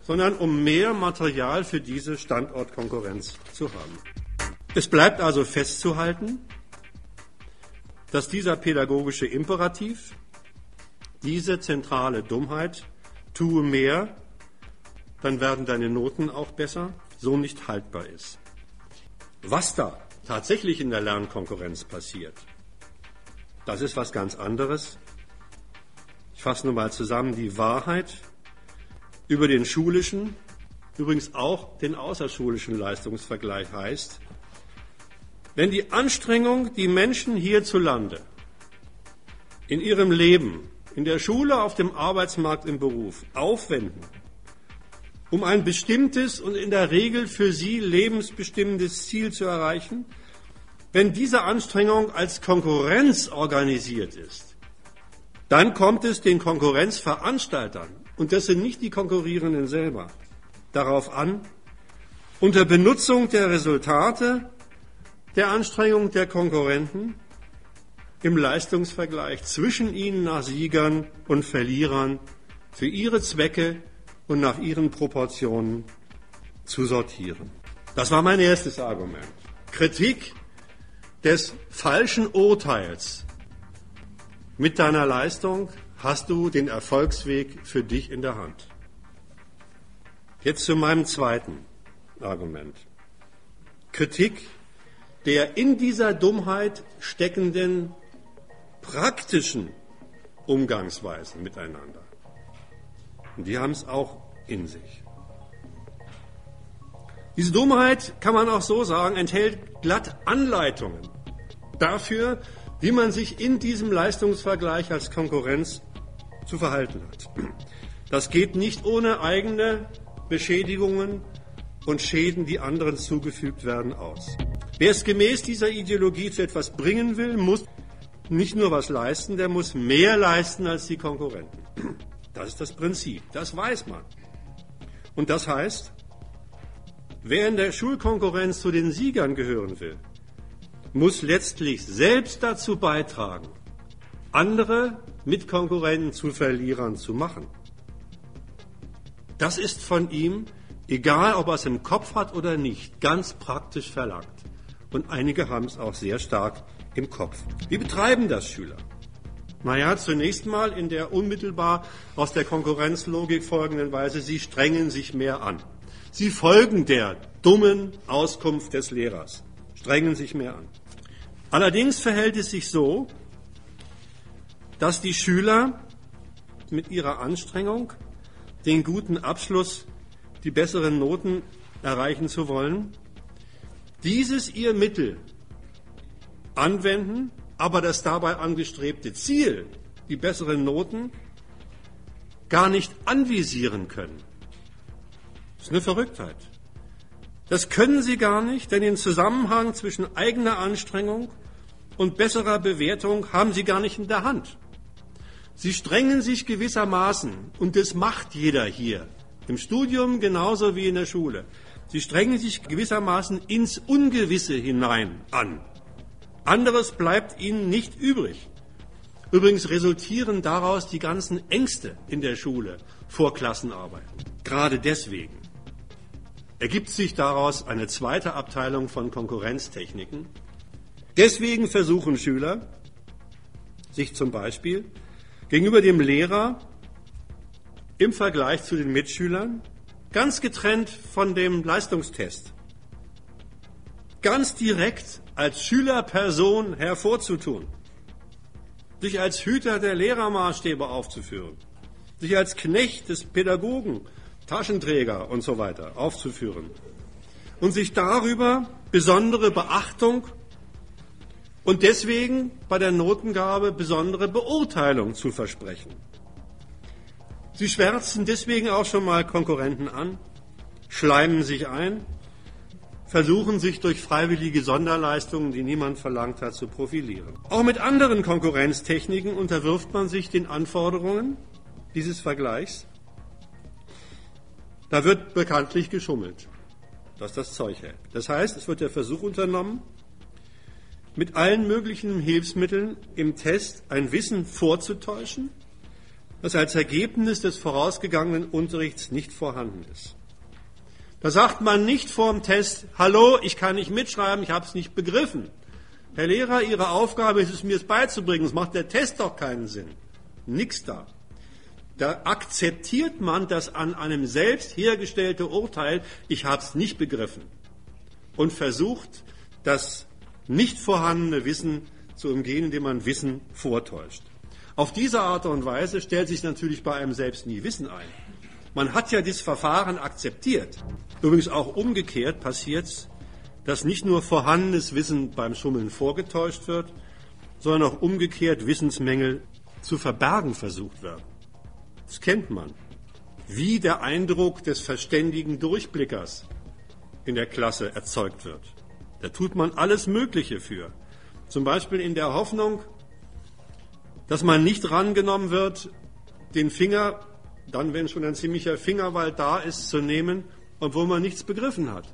sondern um mehr Material für diese Standortkonkurrenz zu haben. Es bleibt also festzuhalten, dass dieser pädagogische Imperativ, diese zentrale Dummheit, tue mehr, dann werden deine Noten auch besser, so nicht haltbar ist. Was da tatsächlich in der Lernkonkurrenz passiert, das ist was ganz anderes. Ich fasse nur mal zusammen die Wahrheit über den schulischen, übrigens auch den außerschulischen Leistungsvergleich heißt, wenn die Anstrengung, die Menschen hierzulande in ihrem Leben, in der Schule, auf dem Arbeitsmarkt, im Beruf aufwenden, um ein bestimmtes und in der Regel für sie lebensbestimmendes Ziel zu erreichen, wenn diese Anstrengung als Konkurrenz organisiert ist, dann kommt es den Konkurrenzveranstaltern, und das sind nicht die Konkurrierenden selber, darauf an, unter Benutzung der Resultate der Anstrengung der Konkurrenten im Leistungsvergleich zwischen ihnen nach Siegern und Verlierern für ihre Zwecke und nach ihren Proportionen zu sortieren. Das war mein erstes Argument. Kritik des falschen Urteils. Mit deiner Leistung hast du den Erfolgsweg für dich in der Hand. Jetzt zu meinem zweiten Argument. Kritik der in dieser Dummheit steckenden praktischen Umgangsweisen miteinander. Und die haben es auch in sich. Diese Dummheit, kann man auch so sagen, enthält glatt Anleitungen dafür, wie man sich in diesem Leistungsvergleich als Konkurrenz zu verhalten hat. Das geht nicht ohne eigene Beschädigungen und Schäden, die anderen zugefügt werden, aus. Wer es gemäß dieser Ideologie zu etwas bringen will, muss nicht nur was leisten, der muss mehr leisten als die Konkurrenten. Das ist das Prinzip, das weiß man. Und das heißt, wer in der Schulkonkurrenz zu den Siegern gehören will, muss letztlich selbst dazu beitragen, andere Mitkonkurrenten zu Verlierern zu machen. Das ist von ihm, egal ob er es im Kopf hat oder nicht, ganz praktisch verlangt. Und einige haben es auch sehr stark im Kopf. Wie betreiben das Schüler? Naja, zunächst mal in der unmittelbar aus der Konkurrenzlogik folgenden Weise, sie strengen sich mehr an. Sie folgen der dummen Auskunft des Lehrers, strengen sich mehr an. Allerdings verhält es sich so, dass die Schüler mit ihrer Anstrengung, den guten Abschluss, die besseren Noten erreichen zu wollen, dieses ihr Mittel anwenden, aber das dabei angestrebte Ziel, die besseren Noten, gar nicht anvisieren können. Das ist eine Verrücktheit. Das können sie gar nicht, denn den Zusammenhang zwischen eigener Anstrengung und besserer Bewertung haben sie gar nicht in der Hand. Sie strengen sich gewissermaßen, und das macht jeder hier, im Studium genauso wie in der Schule, sie strengen sich gewissermaßen ins Ungewisse hinein an. Anderes bleibt ihnen nicht übrig. Übrigens resultieren daraus die ganzen Ängste in der Schule vor Klassenarbeiten. Gerade deswegen ergibt sich daraus eine zweite Abteilung von Konkurrenztechniken. Deswegen versuchen Schüler, sich zum Beispiel gegenüber dem Lehrer im Vergleich zu den Mitschülern ganz getrennt von dem Leistungstest ganz direkt als Schülerperson hervorzutun, sich als Hüter der Lehrermaßstäbe aufzuführen, sich als Knecht des Pädagogen, Taschenträger und so weiter aufzuführen. Und sich darüber besondere Beachtung und deswegen bei der Notengabe besondere Beurteilung zu versprechen. Sie schwärzen deswegen auch schon mal Konkurrenten an, schleimen sich ein versuchen sich durch freiwillige Sonderleistungen, die niemand verlangt hat, zu profilieren. Auch mit anderen Konkurrenztechniken unterwirft man sich den Anforderungen dieses Vergleichs. Da wird bekanntlich geschummelt, dass das Zeug hält. Das heißt, es wird der Versuch unternommen, mit allen möglichen Hilfsmitteln im Test ein Wissen vorzutäuschen, das als Ergebnis des vorausgegangenen Unterrichts nicht vorhanden ist. Da sagt man nicht vorm Test, hallo, ich kann nicht mitschreiben, ich habe es nicht begriffen. Herr Lehrer, Ihre Aufgabe ist es, mir es beizubringen. Es macht der Test doch keinen Sinn. Nix da. Da akzeptiert man das an einem selbst hergestellte Urteil, ich habe es nicht begriffen. Und versucht, das nicht vorhandene Wissen zu umgehen, indem man Wissen vortäuscht. Auf diese Art und Weise stellt sich natürlich bei einem selbst nie Wissen ein. Man hat ja dieses Verfahren akzeptiert. Übrigens auch umgekehrt passiert es, dass nicht nur vorhandenes Wissen beim Schummeln vorgetäuscht wird, sondern auch umgekehrt Wissensmängel zu verbergen versucht werden. Das kennt man. Wie der Eindruck des verständigen Durchblickers in der Klasse erzeugt wird. Da tut man alles Mögliche für. Zum Beispiel in der Hoffnung, dass man nicht rangenommen wird, den Finger dann, wenn schon ein ziemlicher Fingerwald da ist, zu nehmen, obwohl man nichts begriffen hat.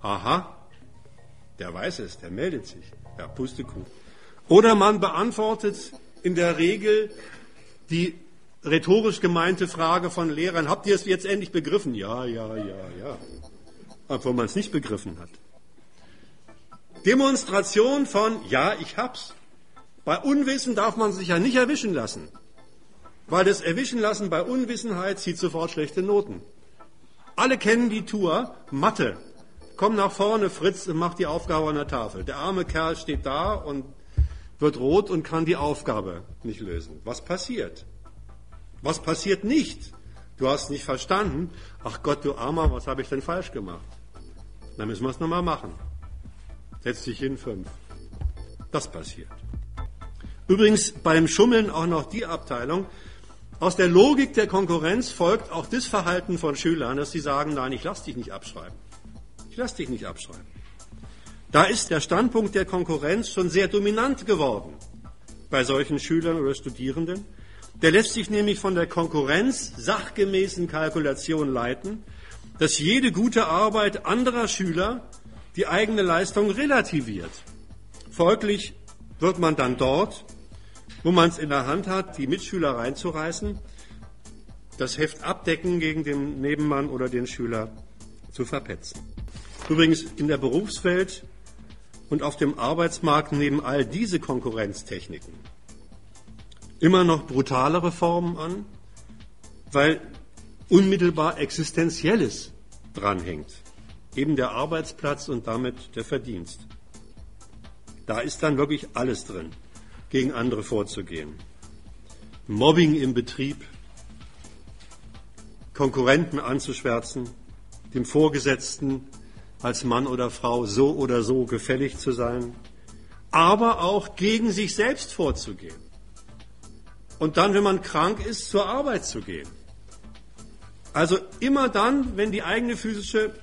Aha, der weiß es, der meldet sich. Ja, Pustekuchen. Oder man beantwortet in der Regel die rhetorisch gemeinte Frage von Lehrern, habt ihr es jetzt endlich begriffen? Ja, ja, ja, ja. Obwohl man es nicht begriffen hat. Demonstration von, ja, ich hab's. Bei Unwissen darf man sich ja nicht erwischen lassen. Weil das Erwischen lassen bei Unwissenheit zieht sofort schlechte Noten. Alle kennen die Tour, Mathe. Komm nach vorne, Fritz, und mach die Aufgabe an der Tafel. Der arme Kerl steht da und wird rot und kann die Aufgabe nicht lösen. Was passiert? Was passiert nicht? Du hast nicht verstanden. Ach Gott, du Armer, was habe ich denn falsch gemacht? Dann müssen wir es nochmal machen. Setz dich hin, fünf. Das passiert. Übrigens beim Schummeln auch noch die Abteilung. Aus der Logik der Konkurrenz folgt auch das Verhalten von Schülern, dass sie sagen, nein, ich lass dich nicht abschreiben. Ich lass dich nicht abschreiben. Da ist der Standpunkt der Konkurrenz schon sehr dominant geworden bei solchen Schülern oder Studierenden. Der lässt sich nämlich von der Konkurrenz sachgemäßen Kalkulation leiten, dass jede gute Arbeit anderer Schüler die eigene Leistung relativiert. Folglich wird man dann dort, wo man es in der Hand hat, die Mitschüler reinzureißen, das Heft abdecken gegen den Nebenmann oder den Schüler zu verpetzen. Übrigens in der Berufswelt und auf dem Arbeitsmarkt nehmen all diese Konkurrenztechniken immer noch brutalere Formen an, weil unmittelbar Existenzielles dranhängt. Eben der Arbeitsplatz und damit der Verdienst. Da ist dann wirklich alles drin, gegen andere vorzugehen. Mobbing im Betrieb, Konkurrenten anzuschwärzen, dem Vorgesetzten als Mann oder Frau so oder so gefällig zu sein, aber auch gegen sich selbst vorzugehen. Und dann, wenn man krank ist, zur Arbeit zu gehen. Also immer dann, wenn die eigene physische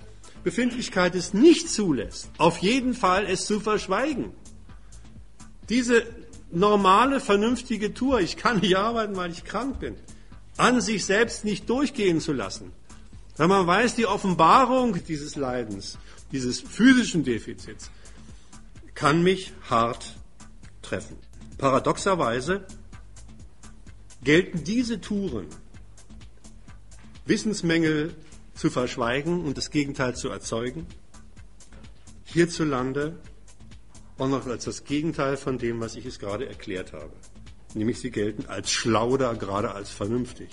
Befindlichkeit es nicht zulässt, auf jeden Fall es zu verschweigen. Diese normale, vernünftige Tour, ich kann nicht arbeiten, weil ich krank bin, an sich selbst nicht durchgehen zu lassen. Wenn man weiß, die Offenbarung dieses Leidens, dieses physischen Defizits, kann mich hart treffen. Paradoxerweise gelten diese Touren, Wissensmängel zu verschweigen und das Gegenteil zu erzeugen, hierzulande auch noch als das Gegenteil von dem, was ich es gerade erklärt habe. Nämlich sie gelten als schlau oder gerade als vernünftig.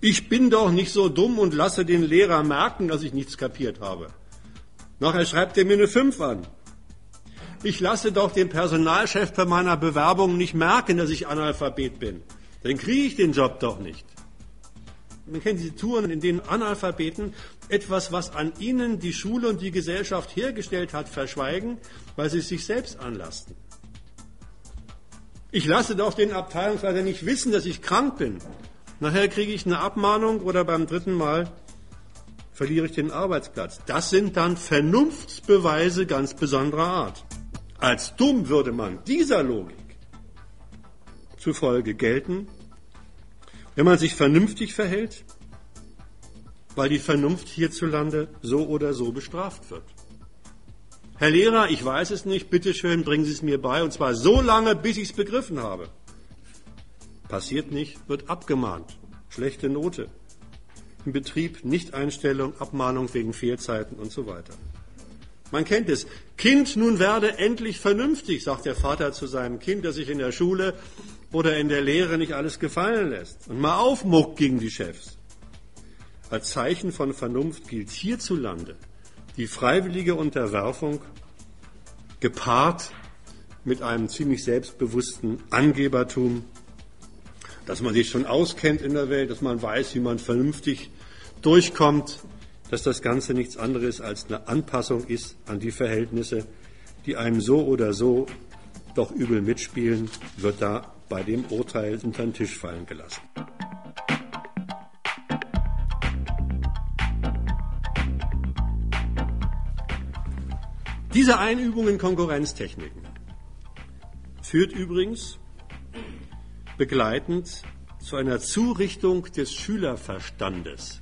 Ich bin doch nicht so dumm und lasse den Lehrer merken, dass ich nichts kapiert habe. Nachher schreibt er mir eine 5 an. Ich lasse doch den Personalchef bei meiner Bewerbung nicht merken, dass ich Analphabet bin. Dann kriege ich den Job doch nicht. Man kennt diese Touren, in denen Analphabeten etwas, was an ihnen die Schule und die Gesellschaft hergestellt hat, verschweigen, weil sie es sich selbst anlasten. Ich lasse doch den Abteilungsleiter nicht wissen, dass ich krank bin. Nachher kriege ich eine Abmahnung oder beim dritten Mal verliere ich den Arbeitsplatz. Das sind dann Vernunftsbeweise ganz besonderer Art. Als dumm würde man dieser Logik zufolge gelten, wenn man sich vernünftig verhält, weil die Vernunft hierzulande so oder so bestraft wird. Herr Lehrer, ich weiß es nicht, bitte schön, bringen Sie es mir bei, und zwar so lange, bis ich es begriffen habe. Passiert nicht, wird abgemahnt. Schlechte Note. Im Betrieb Nichteinstellung, Abmahnung wegen Fehlzeiten und so weiter. Man kennt es. Kind, nun werde endlich vernünftig, sagt der Vater zu seinem Kind, das sich in der Schule oder in der Lehre nicht alles gefallen lässt und mal aufmuckt gegen die Chefs. Als Zeichen von Vernunft gilt hierzulande die freiwillige Unterwerfung gepaart mit einem ziemlich selbstbewussten Angebertum, dass man sich schon auskennt in der Welt, dass man weiß, wie man vernünftig durchkommt, dass das Ganze nichts anderes als eine Anpassung ist an die Verhältnisse, die einem so oder so doch übel mitspielen, wird da bei dem Urteil unter den Tisch fallen gelassen. Diese Einübung in Konkurrenztechniken führt übrigens begleitend zu einer Zurichtung des Schülerverstandes,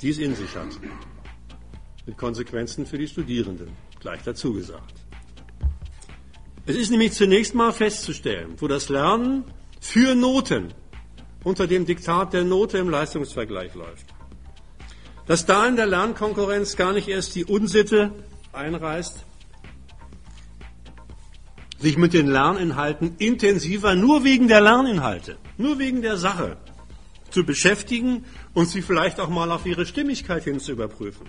die es in sich hat, mit Konsequenzen für die Studierenden, gleich dazu gesagt. Es ist nämlich zunächst mal festzustellen, wo das Lernen für Noten unter dem Diktat der Note im Leistungsvergleich läuft. Dass da in der Lernkonkurrenz gar nicht erst die Unsitte einreißt, sich mit den Lerninhalten intensiver, nur wegen der Lerninhalte, nur wegen der Sache zu beschäftigen und sie vielleicht auch mal auf ihre Stimmigkeit hin zu überprüfen.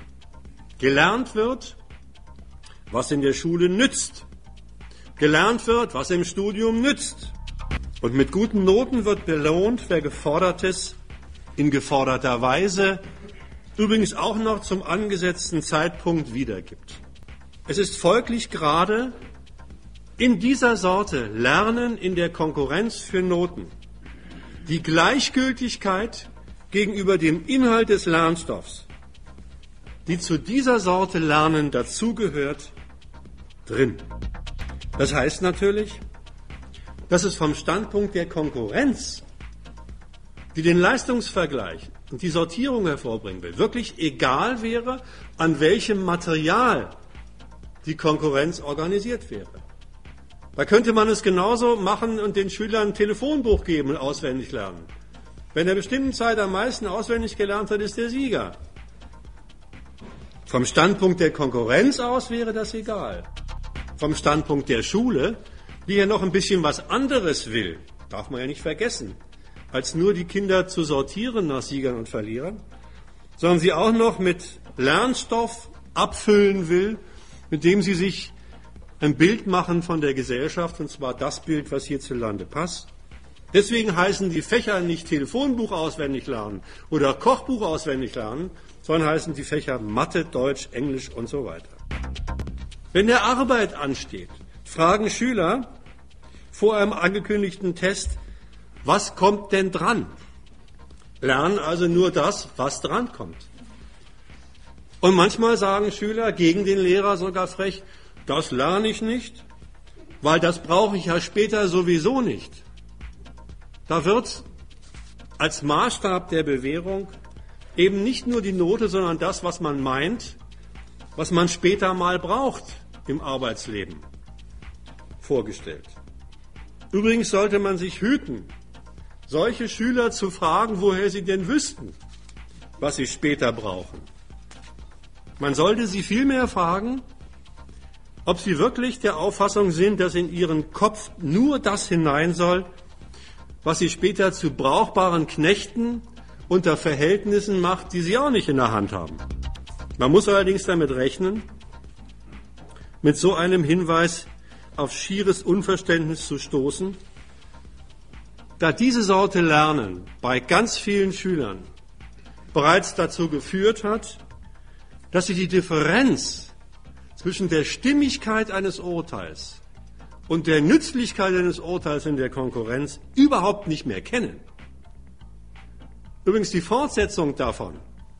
Gelernt wird, was in der Schule nützt. Gelernt wird, was im Studium nützt. Und mit guten Noten wird belohnt, wer Gefordertes in geforderter Weise, übrigens auch noch zum angesetzten Zeitpunkt wiedergibt. Es ist folglich gerade in dieser Sorte Lernen in der Konkurrenz für Noten die Gleichgültigkeit gegenüber dem Inhalt des Lernstoffs, die zu dieser Sorte Lernen dazugehört, drin. Das heißt natürlich, dass es vom Standpunkt der Konkurrenz, die den Leistungsvergleich und die Sortierung hervorbringen will, wirklich egal wäre, an welchem Material die Konkurrenz organisiert wäre. Da könnte man es genauso machen und den Schülern ein Telefonbuch geben und auswendig lernen. Wenn er bestimmten Zeit am meisten auswendig gelernt hat, ist der Sieger. Vom Standpunkt der Konkurrenz aus wäre das egal. Vom Standpunkt der Schule, die ja noch ein bisschen was anderes will, darf man ja nicht vergessen, als nur die Kinder zu sortieren nach Siegern und Verlierern, sondern sie auch noch mit Lernstoff abfüllen will, mit dem sie sich ein Bild machen von der Gesellschaft, und zwar das Bild, was hierzulande passt. Deswegen heißen die Fächer nicht Telefonbuch auswendig lernen oder Kochbuch auswendig lernen, sondern heißen die Fächer Mathe, Deutsch, Englisch und so weiter. Wenn der Arbeit ansteht, fragen Schüler vor einem angekündigten Test, was kommt denn dran? Lernen also nur das, was dran kommt. Und manchmal sagen Schüler gegen den Lehrer sogar frech, das lerne ich nicht, weil das brauche ich ja später sowieso nicht. Da wird als Maßstab der Bewährung eben nicht nur die Note, sondern das, was man meint, was man später mal braucht im Arbeitsleben, vorgestellt. Übrigens sollte man sich hüten, solche Schüler zu fragen, woher sie denn wüssten, was sie später brauchen. Man sollte sie vielmehr fragen, ob sie wirklich der Auffassung sind, dass in ihren Kopf nur das hinein soll, was sie später zu brauchbaren Knechten unter Verhältnissen macht, die sie auch nicht in der Hand haben. Man muss allerdings damit rechnen, mit so einem Hinweis auf schieres Unverständnis zu stoßen, da diese Sorte Lernen bei ganz vielen Schülern bereits dazu geführt hat, dass sie die Differenz zwischen der Stimmigkeit eines Urteils und der Nützlichkeit eines Urteils in der Konkurrenz überhaupt nicht mehr kennen. Übrigens die Fortsetzung davon,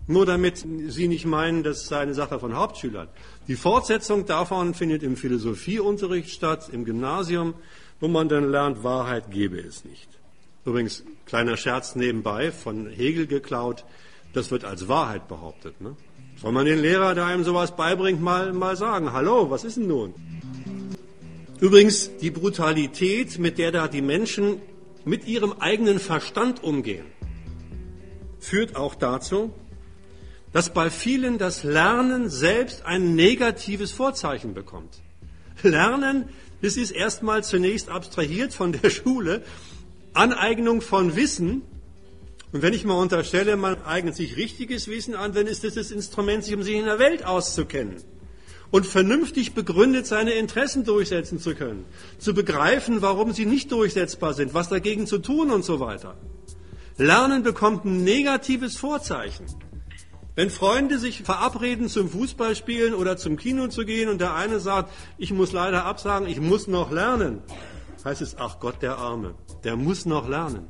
nur damit Sie nicht meinen, das sei eine Sache von Hauptschülern. Die Fortsetzung davon findet im Philosophieunterricht statt, im Gymnasium, wo man dann lernt, Wahrheit gebe es nicht. Übrigens, kleiner Scherz nebenbei, von Hegel geklaut, das wird als Wahrheit behauptet. Ne? Soll man den Lehrer, der einem sowas beibringt, mal, mal sagen, hallo, was ist denn nun? Übrigens, die Brutalität, mit der da die Menschen mit ihrem eigenen Verstand umgehen, führt auch dazu, dass bei vielen das Lernen selbst ein negatives Vorzeichen bekommt. Lernen, das ist erstmal zunächst abstrahiert von der (laughs) Schule, Aneignung von Wissen und wenn ich mal unterstelle, man eignet sich richtiges Wissen an, dann ist das das Instrument, sich um sich in der Welt auszukennen und vernünftig begründet seine Interessen durchsetzen zu können, zu begreifen, warum sie nicht durchsetzbar sind, was dagegen zu tun und so weiter. Lernen bekommt ein negatives Vorzeichen. Wenn Freunde sich verabreden zum Fußballspielen oder zum Kino zu gehen und der eine sagt, ich muss leider absagen, ich muss noch lernen, heißt es, ach Gott, der Arme, der muss noch lernen.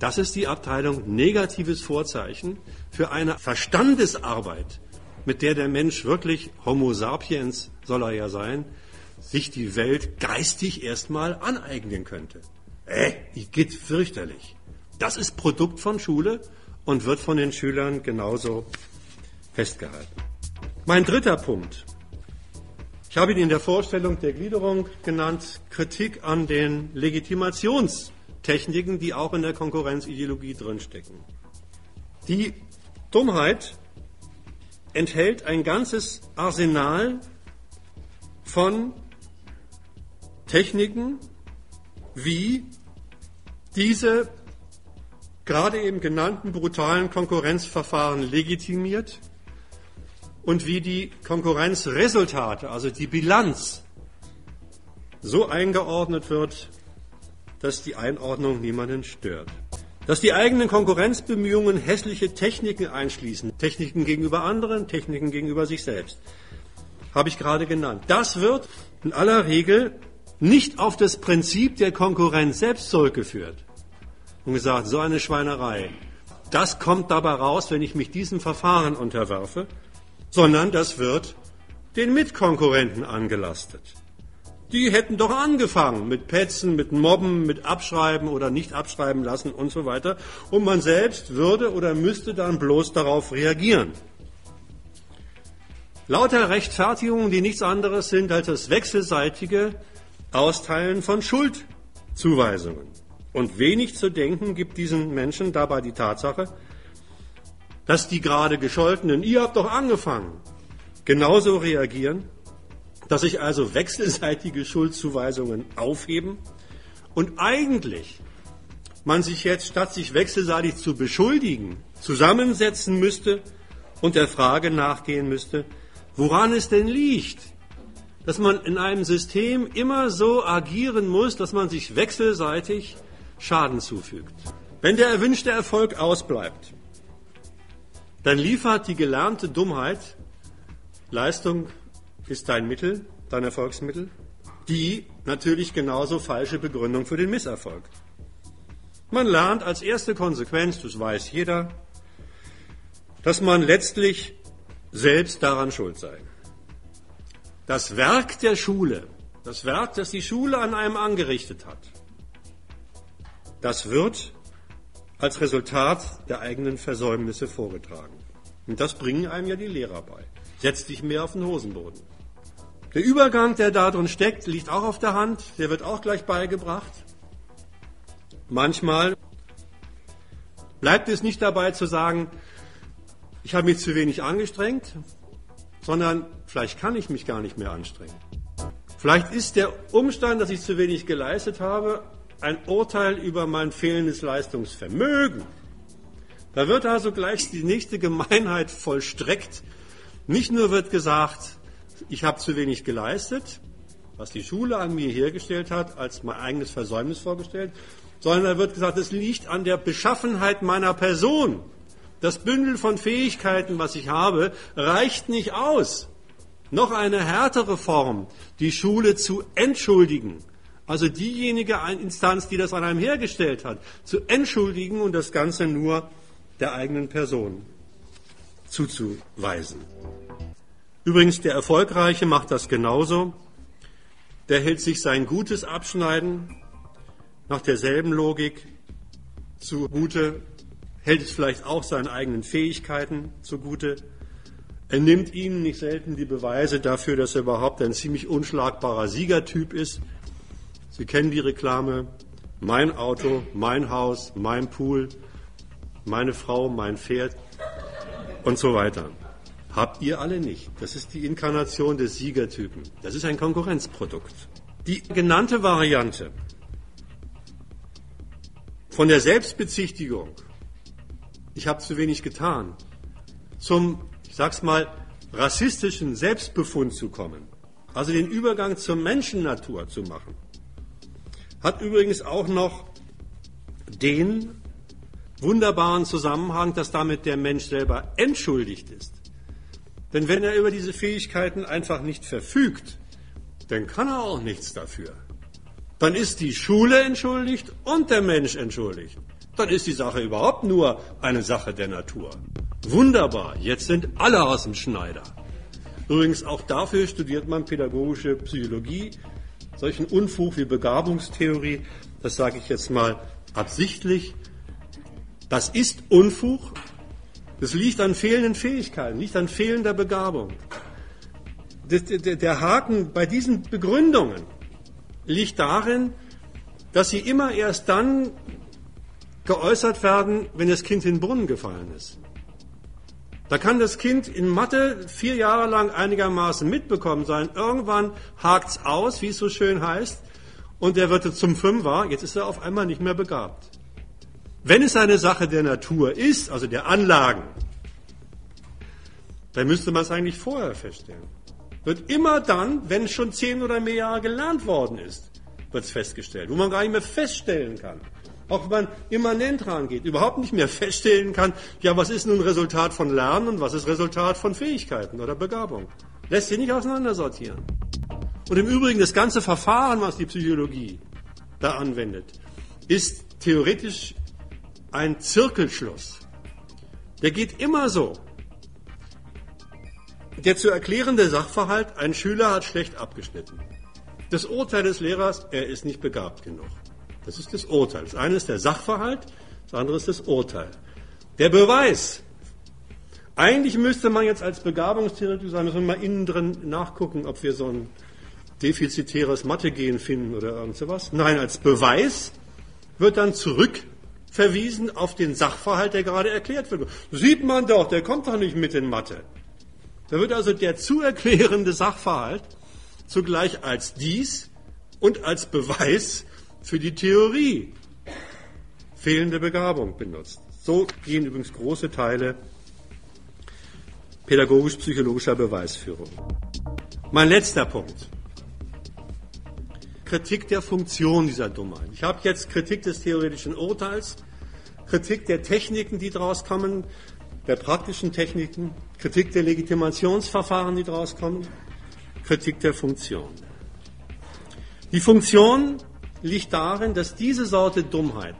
Das ist die Abteilung negatives Vorzeichen für eine Verstandesarbeit, mit der der Mensch wirklich Homo sapiens soll er ja sein, sich die Welt geistig erstmal aneignen könnte. Äh, geht fürchterlich. Das ist Produkt von Schule und wird von den Schülern genauso festgehalten. Mein dritter Punkt. Ich habe ihn in der Vorstellung der Gliederung genannt, Kritik an den Legitimationstechniken, die auch in der Konkurrenzideologie drinstecken. Die Dummheit enthält ein ganzes Arsenal von Techniken, wie diese gerade eben genannten brutalen Konkurrenzverfahren legitimiert und wie die Konkurrenzresultate, also die Bilanz, so eingeordnet wird, dass die Einordnung niemanden stört. Dass die eigenen Konkurrenzbemühungen hässliche Techniken einschließen, Techniken gegenüber anderen, Techniken gegenüber sich selbst, habe ich gerade genannt. Das wird in aller Regel nicht auf das Prinzip der Konkurrenz selbst zurückgeführt und gesagt, so eine Schweinerei, das kommt dabei raus, wenn ich mich diesem Verfahren unterwerfe, sondern das wird den Mitkonkurrenten angelastet. Die hätten doch angefangen mit Petzen, mit Mobben, mit Abschreiben oder nicht abschreiben lassen und so weiter. Und man selbst würde oder müsste dann bloß darauf reagieren. Lauter Rechtfertigungen, die nichts anderes sind als das wechselseitige Austeilen von Schuldzuweisungen. Und wenig zu denken gibt diesen Menschen dabei die Tatsache, dass die gerade Gescholtenen, ihr habt doch angefangen, genauso reagieren dass sich also wechselseitige Schuldzuweisungen aufheben und eigentlich man sich jetzt, statt sich wechselseitig zu beschuldigen, zusammensetzen müsste und der Frage nachgehen müsste, woran es denn liegt, dass man in einem System immer so agieren muss, dass man sich wechselseitig Schaden zufügt. Wenn der erwünschte Erfolg ausbleibt, dann liefert die gelernte Dummheit Leistung ist dein Mittel, dein Erfolgsmittel, die natürlich genauso falsche Begründung für den Misserfolg. Man lernt als erste Konsequenz, das weiß jeder, dass man letztlich selbst daran schuld sei. Das Werk der Schule, das Werk, das die Schule an einem angerichtet hat, das wird als Resultat der eigenen Versäumnisse vorgetragen. Und das bringen einem ja die Lehrer bei. Setz dich mehr auf den Hosenboden. Der Übergang, der da drin steckt, liegt auch auf der Hand. Der wird auch gleich beigebracht. Manchmal bleibt es nicht dabei zu sagen, ich habe mich zu wenig angestrengt, sondern vielleicht kann ich mich gar nicht mehr anstrengen. Vielleicht ist der Umstand, dass ich zu wenig geleistet habe, ein Urteil über mein fehlendes Leistungsvermögen. Da wird also gleich die nächste Gemeinheit vollstreckt. Nicht nur wird gesagt, ich habe zu wenig geleistet, was die Schule an mir hergestellt hat, als mein eigenes Versäumnis vorgestellt, sondern da wird gesagt, es liegt an der Beschaffenheit meiner Person. Das Bündel von Fähigkeiten, was ich habe, reicht nicht aus. Noch eine härtere Form, die Schule zu entschuldigen. Also diejenige Instanz, die das an einem hergestellt hat, zu entschuldigen und das Ganze nur der eigenen Person zuzuweisen. Übrigens, der Erfolgreiche macht das genauso. Der hält sich sein gutes Abschneiden nach derselben Logik zugute, hält es vielleicht auch seinen eigenen Fähigkeiten zugute. Er nimmt ihnen nicht selten die Beweise dafür, dass er überhaupt ein ziemlich unschlagbarer Siegertyp ist. Sie kennen die Reklame, mein Auto, mein Haus, mein Pool, meine Frau, mein Pferd und so weiter. Habt ihr alle nicht. Das ist die Inkarnation des Siegertypen. Das ist ein Konkurrenzprodukt. Die genannte Variante von der Selbstbezichtigung, ich habe zu wenig getan, zum, ich sag's mal, rassistischen Selbstbefund zu kommen, also den Übergang zur Menschennatur zu machen, hat übrigens auch noch den wunderbaren Zusammenhang, dass damit der Mensch selber entschuldigt ist. Denn wenn er über diese Fähigkeiten einfach nicht verfügt, dann kann er auch nichts dafür. Dann ist die Schule entschuldigt und der Mensch entschuldigt. Dann ist die Sache überhaupt nur eine Sache der Natur. Wunderbar, jetzt sind alle aus dem Schneider. Übrigens auch dafür studiert man pädagogische Psychologie. Solchen Unfug wie Begabungstheorie, das sage ich jetzt mal absichtlich, das ist Unfug, es liegt an fehlenden Fähigkeiten, liegt an fehlender Begabung. der Haken bei diesen Begründungen liegt darin, dass sie immer erst dann geäußert werden, wenn das Kind in den Brunnen gefallen ist. Da kann das Kind in Mathe vier Jahre lang einigermaßen mitbekommen sein. Irgendwann hakt's aus, wie es so schön heißt, und er wird zum Fünfer. Jetzt ist er auf einmal nicht mehr begabt. Wenn es eine Sache der Natur ist, also der Anlagen, dann müsste man es eigentlich vorher feststellen. Wird immer dann, wenn schon zehn oder mehr Jahre gelernt worden ist, wird es festgestellt, wo man gar nicht mehr feststellen kann. Auch wenn man immanent rangeht, überhaupt nicht mehr feststellen kann, ja, was ist nun Resultat von Lernen und was ist Resultat von Fähigkeiten oder Begabung. Lässt sich nicht auseinandersortieren. Und im Übrigen, das ganze Verfahren, was die Psychologie da anwendet, ist theoretisch ein Zirkelschluss. Der geht immer so. Der zu erklärende Sachverhalt, ein Schüler hat schlecht abgeschnitten. Das Urteil des Lehrers, er ist nicht begabt genug. Das ist das Urteil. Das eine ist der Sachverhalt, das andere ist das Urteil. Der Beweis. Eigentlich müsste man jetzt als Begabungstheoretiker sagen, müssen wir mal innen drin nachgucken, ob wir so ein defizitäres Mathe-Gen finden oder irgend sowas. Nein, als Beweis wird dann zurückverwiesen auf den Sachverhalt, der gerade erklärt wird. Sieht man doch, der kommt doch nicht mit in Mathe. Da wird also der zu erklärende Sachverhalt zugleich als dies und als Beweis für die Theorie fehlende Begabung benutzt. So gehen übrigens große Teile pädagogisch-psychologischer Beweisführung. Mein letzter Punkt. Kritik der Funktion dieser Dummheit. Ich habe jetzt Kritik des theoretischen Urteils, Kritik der Techniken, die daraus kommen, der praktischen Techniken, Kritik der Legitimationsverfahren, die daraus kommen, Kritik der Funktion. Die Funktion liegt darin, dass diese Sorte Dummheit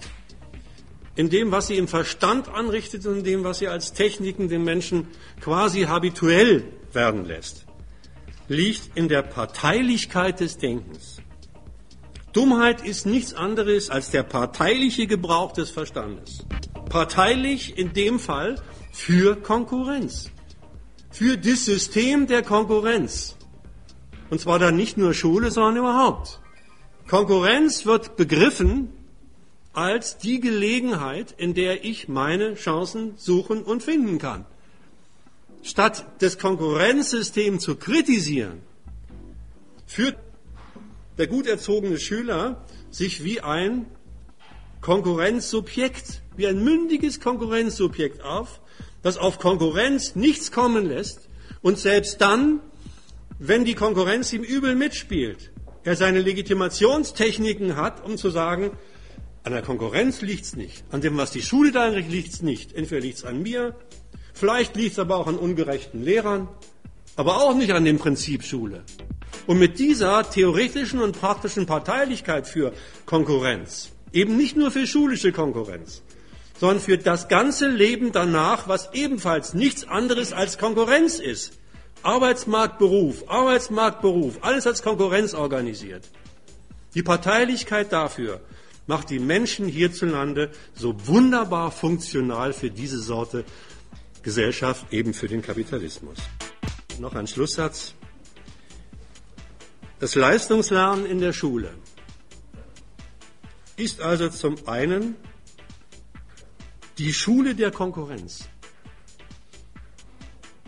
in dem, was sie im Verstand anrichtet und in dem, was sie als Techniken den Menschen quasi habituell werden lässt, liegt in der Parteilichkeit des Denkens. Dummheit ist nichts anderes als der parteiliche Gebrauch des Verstandes. Parteilich in dem Fall für Konkurrenz, für das System der Konkurrenz. Und zwar dann nicht nur Schule, sondern überhaupt. Konkurrenz wird begriffen als die Gelegenheit, in der ich meine Chancen suchen und finden kann. Statt das Konkurrenzsystem zu kritisieren, führt der gut erzogene Schüler sich wie ein Konkurrenzsubjekt, wie ein mündiges Konkurrenzsubjekt auf, das auf Konkurrenz nichts kommen lässt und selbst dann, wenn die Konkurrenz ihm übel mitspielt, er seine Legitimationstechniken hat, um zu sagen, an der Konkurrenz liegt es nicht, an dem, was die Schule da einrichtet, liegt es nicht. Entweder liegt es an mir, vielleicht liegt es aber auch an ungerechten Lehrern, aber auch nicht an dem Prinzip Schule. Und mit dieser theoretischen und praktischen Parteilichkeit für Konkurrenz, eben nicht nur für schulische Konkurrenz, sondern für das ganze Leben danach, was ebenfalls nichts anderes als Konkurrenz ist, Arbeitsmarktberuf, Arbeitsmarktberuf, alles als Konkurrenz organisiert. Die Parteilichkeit dafür macht die Menschen hierzulande so wunderbar funktional für diese Sorte Gesellschaft, eben für den Kapitalismus. Noch ein Schlusssatz. Das Leistungslernen in der Schule ist also zum einen die Schule der Konkurrenz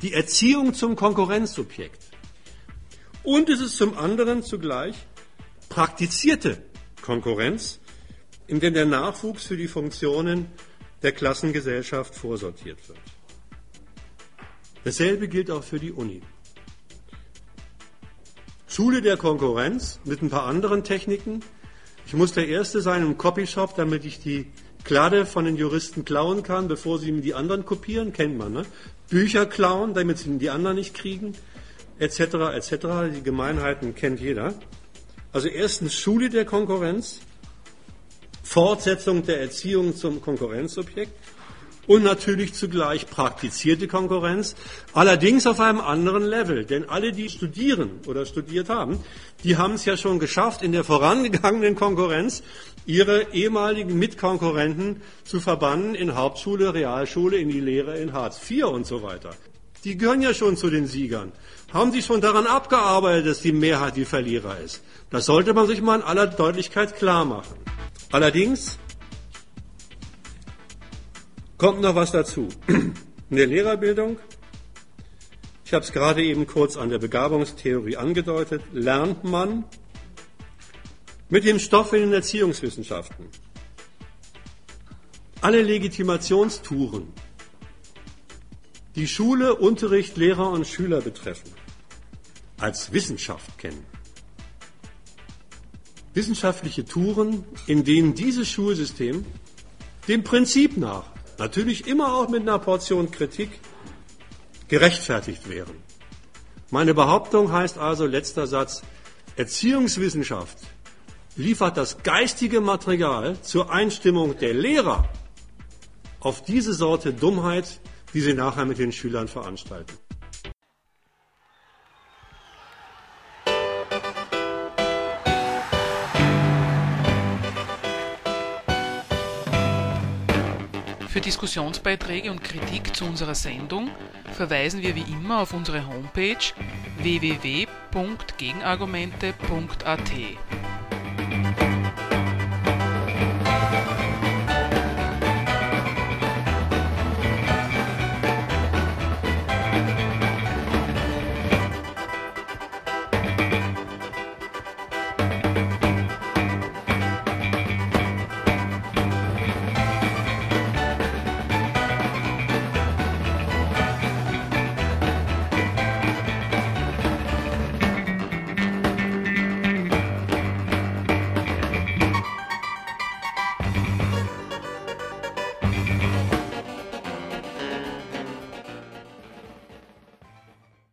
die Erziehung zum Konkurrenzsubjekt. Und es ist zum anderen zugleich praktizierte Konkurrenz, in der der Nachwuchs für die Funktionen der Klassengesellschaft vorsortiert wird. Dasselbe gilt auch für die Uni. Schule der Konkurrenz mit ein paar anderen Techniken. Ich muss der Erste sein im Copyshop, damit ich die Klade von den Juristen klauen kann, bevor sie mir die anderen kopieren, kennt man. Ne? Bücher klauen, damit sie die anderen nicht kriegen, etc., etc. Die Gemeinheiten kennt jeder. Also erstens Schule der Konkurrenz, Fortsetzung der Erziehung zum Konkurrenzobjekt und natürlich zugleich praktizierte Konkurrenz, allerdings auf einem anderen Level. Denn alle, die studieren oder studiert haben, die haben es ja schon geschafft, in der vorangegangenen Konkurrenz ihre ehemaligen Mitkonkurrenten zu verbannen in Hauptschule, Realschule, in die Lehre in Hartz IV und so weiter. Die gehören ja schon zu den Siegern. Haben Sie schon daran abgearbeitet, dass die Mehrheit die Verlierer ist? Das sollte man sich mal in aller Deutlichkeit klar machen. Allerdings kommt noch was dazu. (clears throat) In der Lehrerbildung, ich habe es gerade eben kurz an der Begabungstheorie angedeutet, lernt man mit dem Stoff in den Erziehungswissenschaften alle Legitimationstouren, die Schule, Unterricht, Lehrer und Schüler betreffen, als Wissenschaft kennen. Wissenschaftliche Touren, in denen dieses Schulsystem dem Prinzip nach, natürlich immer auch mit einer Portion Kritik, gerechtfertigt wären. Meine Behauptung heißt also, letzter Satz, Erziehungswissenschaft liefert das geistige Material zur Einstimmung der Lehrer auf diese Sorte Dummheit, die sie nachher mit den Schülern veranstalten. Für Diskussionsbeiträge und Kritik zu unserer Sendung verweisen wir wie immer auf unsere Homepage www.gegenargumente.at.